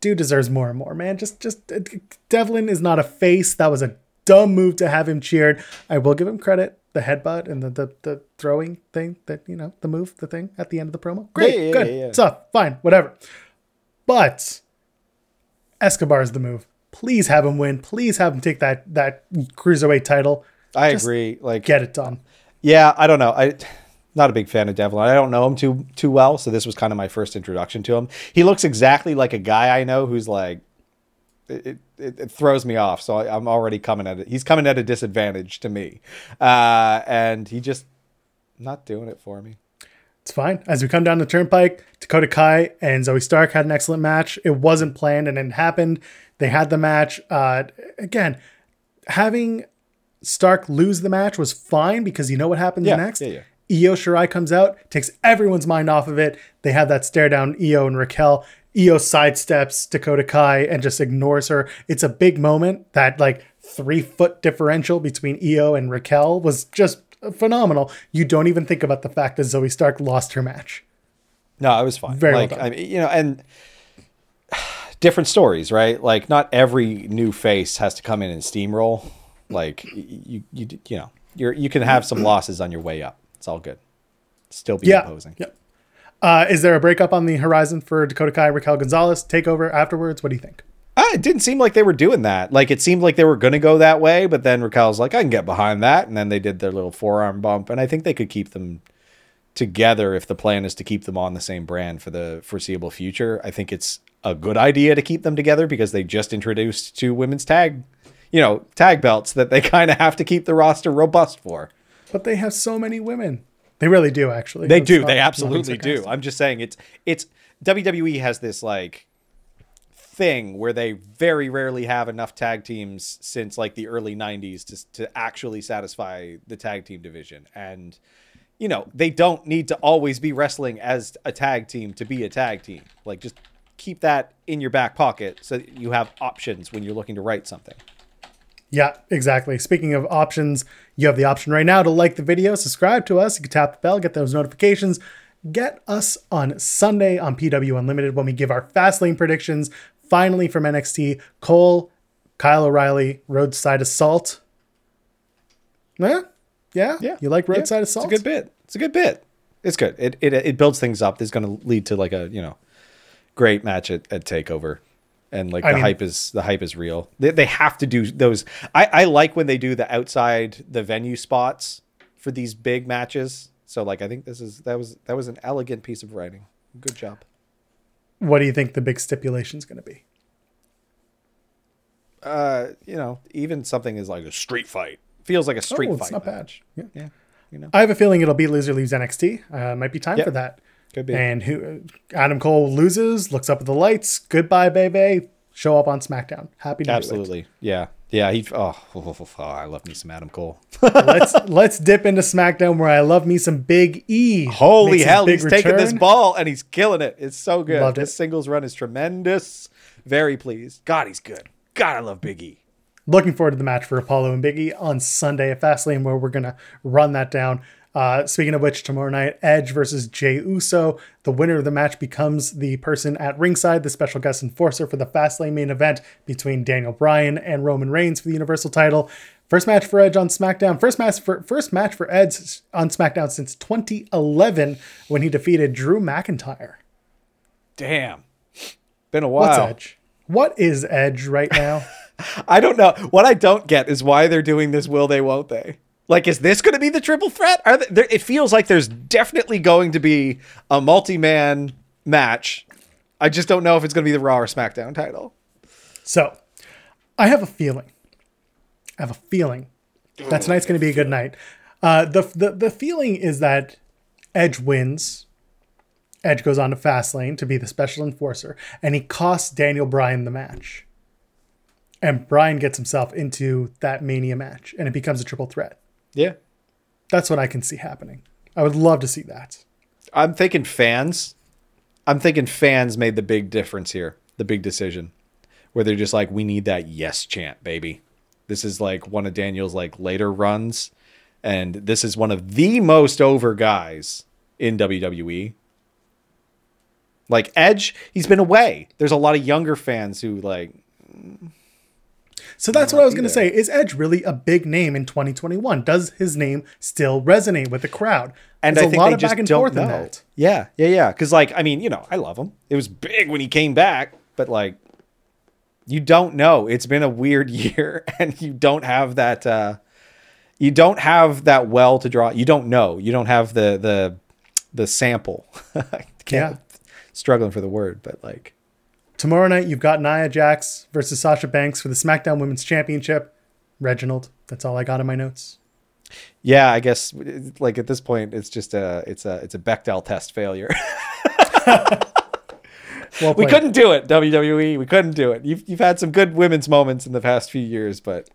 Speaker 2: Dude deserves more and more, man. Just, just uh, Devlin is not a face. That was a dumb move to have him cheered. I will give him credit. The headbutt and the the, the throwing thing, that you know, the move, the thing at the end of the promo. Great,
Speaker 1: Yeah, yeah,
Speaker 2: good
Speaker 1: yeah,
Speaker 2: stuff. Fine, whatever. But Escobar is the move. Please have him win. Please have him take that that cruiserweight title.
Speaker 1: I
Speaker 2: Just
Speaker 1: agree. Like,
Speaker 2: Get it done.
Speaker 1: yeah, I don't know. I not a big fan of Devlin. I don't know him too too well, so this was kind of my first introduction to him. He looks exactly like a guy I know who's like it, it, it throws me off. So I, I'm already coming at it. He's coming at a disadvantage to me, uh, and he just not doing it for me.
Speaker 2: It's fine. As we come down the turnpike, Dakota Kai and Zoey Stark had an excellent match. It wasn't planned and it happened. They had the match. Uh, again, having Stark lose the match was fine because you know what happens
Speaker 1: Yeah,
Speaker 2: next.
Speaker 1: yeah, yeah.
Speaker 2: Io Shirai comes out, takes everyone's mind off of it. They have that stare down, Io and Raquel. Io sidesteps Dakota Kai and just ignores her. It's a big moment. That like three foot differential between Io and Raquel was just phenomenal. You don't even think about the fact that Zoey Stark lost her match.
Speaker 1: No, it was fine.
Speaker 2: Very well
Speaker 1: like
Speaker 2: done.
Speaker 1: I mean, you know, and different stories, right? Like not every new face has to come in and steamroll. Like you, you, you know, you're you can have some losses on your way up. It's all good. Still be
Speaker 2: Yeah.
Speaker 1: imposing.
Speaker 2: Yeah. Uh, is there a breakup on the horizon for Dakota Kai, Raquel Gonzalez takeover afterwards? What do you think?
Speaker 1: Ah, it didn't seem like they were doing that. Like it seemed like they were going to go that way, but then Raquel's like, I can get behind that, and then they did their little forearm bump, and I think they could keep them together if the plan is to keep them on the same brand for the foreseeable future. I think it's a good idea to keep them together because they just introduced two women's tag, you know, tag belts that they kind of have to keep the roster robust for.
Speaker 2: But they have so many women. They really do, actually.
Speaker 1: They do.
Speaker 2: not-
Speaker 1: They absolutely do. I'm just saying it's it's WWE has this like thing where they very rarely have enough tag teams since like the early 90s to to actually satisfy the tag team division and you know, they don't need to always be wrestling as a tag team to be a tag team. Like just keep that in your back pocket so that you have options when you're looking to write something.
Speaker 2: Yeah, exactly. Speaking of options, you have the option right now to like the video, subscribe to us. You can tap the bell, get those notifications. Get us on Sunday on PW Unlimited when we give our fast lane predictions. Finally, from NXT, Cole, Kyle O'Reilly, Roadside Assault. Yeah, yeah,
Speaker 1: Yeah.
Speaker 2: You like
Speaker 1: Yeah,
Speaker 2: Roadside Assault?
Speaker 1: It's a good bit. It's a good bit. It's good. It it, it builds things up. It's going to lead to like a, you know, great match at, at Takeover. And like
Speaker 2: I
Speaker 1: the
Speaker 2: mean-
Speaker 1: hype is the hype is real. They, they have to do those. I, I like when they do the outside the venue spots for these big matches. So like I think this is that was that was an elegant piece of writing. Good job.
Speaker 2: What do you think the big stipulation is going to be?
Speaker 1: Uh, you know, even something is like a street fight feels like a street
Speaker 2: Oh, it's
Speaker 1: fight.
Speaker 2: not bad. Yeah.
Speaker 1: Yeah, you know,
Speaker 2: I have a feeling it'll be Loser Leaves NXT. Uh, might be time
Speaker 1: Yep.
Speaker 2: for that.
Speaker 1: Could be.
Speaker 2: And who Adam Cole loses, looks up at the lights. Goodbye, baby. Show up on SmackDown. Happy to
Speaker 1: Absolutely. Yeah. Yeah. He. Oh, I love me some Adam Cole.
Speaker 2: Let's let's dip into SmackDown where I love me some Big E.
Speaker 1: Holy hell, he's taking this ball and he's killing it. It's so good.
Speaker 2: Loved
Speaker 1: This
Speaker 2: it.
Speaker 1: singles run is tremendous. Very pleased. God, he's good. God, I love Big E.
Speaker 2: Looking forward to the match for Apollo and Big E on Sunday at Fastlane, where we're gonna run that down. Uh, speaking of which, tomorrow night, Edge versus Jey Uso. The winner of the match becomes the person at ringside, the special guest enforcer for the Fastlane main event between Daniel Bryan and Roman Reigns for the Universal title. First match for Edge on SmackDown. First match for first match for Edge on SmackDown since 2011 when he defeated Drew McIntyre.
Speaker 1: Damn. Been a while. What's.
Speaker 2: Edge? What is Edge right now?
Speaker 1: I don't know. What I don't get is why they're doing this will they, won't they? Like, is this going to be the triple threat? Are they, there, it feels like there's definitely going to be a multi man match. I just don't know if it's going to be the Raw or SmackDown title.
Speaker 2: So, I have a feeling. I have a feeling that tonight's going to be a good night. Uh, the, the the feeling is that Edge wins. Edge goes on to Fastlane to be the special enforcer, and he costs Daniel Bryan the match. And Bryan gets himself into that Mania match, and it becomes a triple threat.
Speaker 1: Yeah.
Speaker 2: That's what I can see happening. I would love to see that.
Speaker 1: I'm thinking fans. I'm thinking fans made the big difference here, the big decision, where they're just like, we need that yes chant, baby. This is like one of Daniel's like later runs, and this is one of the most over guys in WWE. Like Edge, he's been away. There's a lot of younger fans who like,
Speaker 2: So that's what I was going to say. Is Edge really a big name in 2021? Does his name still resonate with the crowd?
Speaker 1: and
Speaker 2: There's
Speaker 1: I think they just don't know.
Speaker 2: in that.
Speaker 1: Yeah, yeah, yeah. Because like, I mean, you know, I love him. It was big when he came back, but like, You don't know. It's been a weird year, and you don't have that. Uh, you don't have that well to draw. You don't know. You don't have the the the sample.
Speaker 2: Yeah.
Speaker 1: struggling for the word, but like
Speaker 2: Tomorrow night, you've got Nia Jax versus Sasha Banks for the SmackDown Women's Championship. Reginald. That's all I got in my notes.
Speaker 1: yeah, I guess like at this point, it's just a it's a it's a Bechdel test failure.
Speaker 2: Well
Speaker 1: we couldn't do it, WWE. We couldn't do it. You've you've had some good women's moments in the past few years, but.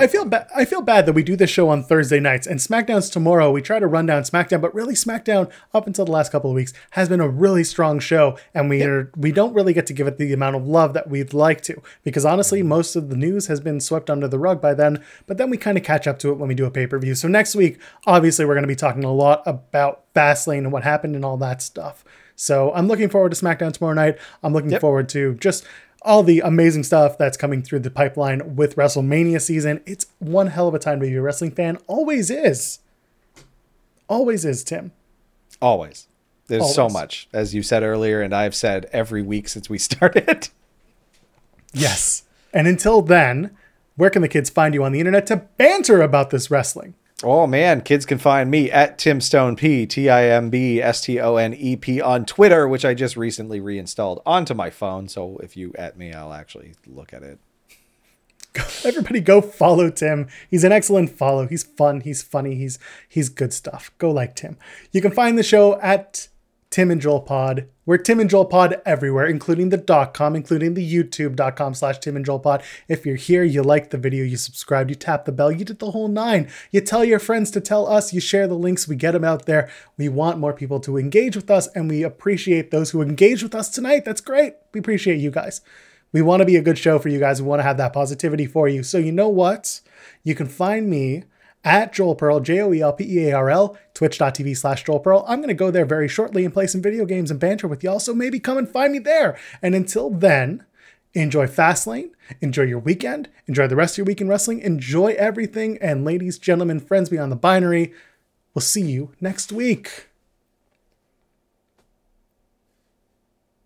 Speaker 2: I feel bad. I feel bad that we do this show on Thursday nights and SmackDown's tomorrow. We try to run down SmackDown, but really SmackDown up until the last couple of weeks has been a really strong show, and we are we don't really get to give it the amount of love that we'd like to because honestly, most of the news has been swept under the rug by then. But then we kind of catch up to it when we do a pay per view. So next week, obviously, we're going to be talking a lot about Fastlane and what happened and all that stuff. So I'm looking forward to SmackDown tomorrow night. I'm looking
Speaker 1: Yep.
Speaker 2: forward to just all the amazing stuff that's coming through the pipeline with WrestleMania season. It's one hell of a time to be a wrestling fan. Always is. Always is, Tim.
Speaker 1: Always. There's so much, as you said earlier, and I've said every week since we started.
Speaker 2: Yes. And until then, where can the kids find you on the internet to banter about this wrestling?
Speaker 1: Oh man, kids can find me at Tim Stone P T I M B S T O N E P on Twitter, which I just recently reinstalled onto my phone. So if you at me, I'll actually look at it.
Speaker 2: Everybody go follow Tim. He's an excellent follow. He's fun. He's funny. He's he's good stuff. Go like Tim. You can find the show at Tim and Joel Pod. We're Tim and Joel Pod everywhere, including the dot com, including the youtube.com slash Tim and Joel Pod. If you're here, you like the video, you subscribe, you tap the bell, you did the whole nine. You tell your friends to tell us, you share the links, we get them out there. We want more people to engage with us, and we appreciate those who engage with us tonight. That's great. We appreciate you guys. We want to be a good show for you guys. We want to have that positivity for you. So you know what? You can find me at Joel Pearl, J O E L P E A R L, twitch.tv slash Joel Pearl. I'm going to go there very shortly and play some video games and banter with y'all. So maybe come and find me there. And until then, enjoy Fastlane, enjoy your weekend, enjoy the rest of your week in wrestling, enjoy everything. And ladies, gentlemen, friends beyond the binary, we'll see you next week.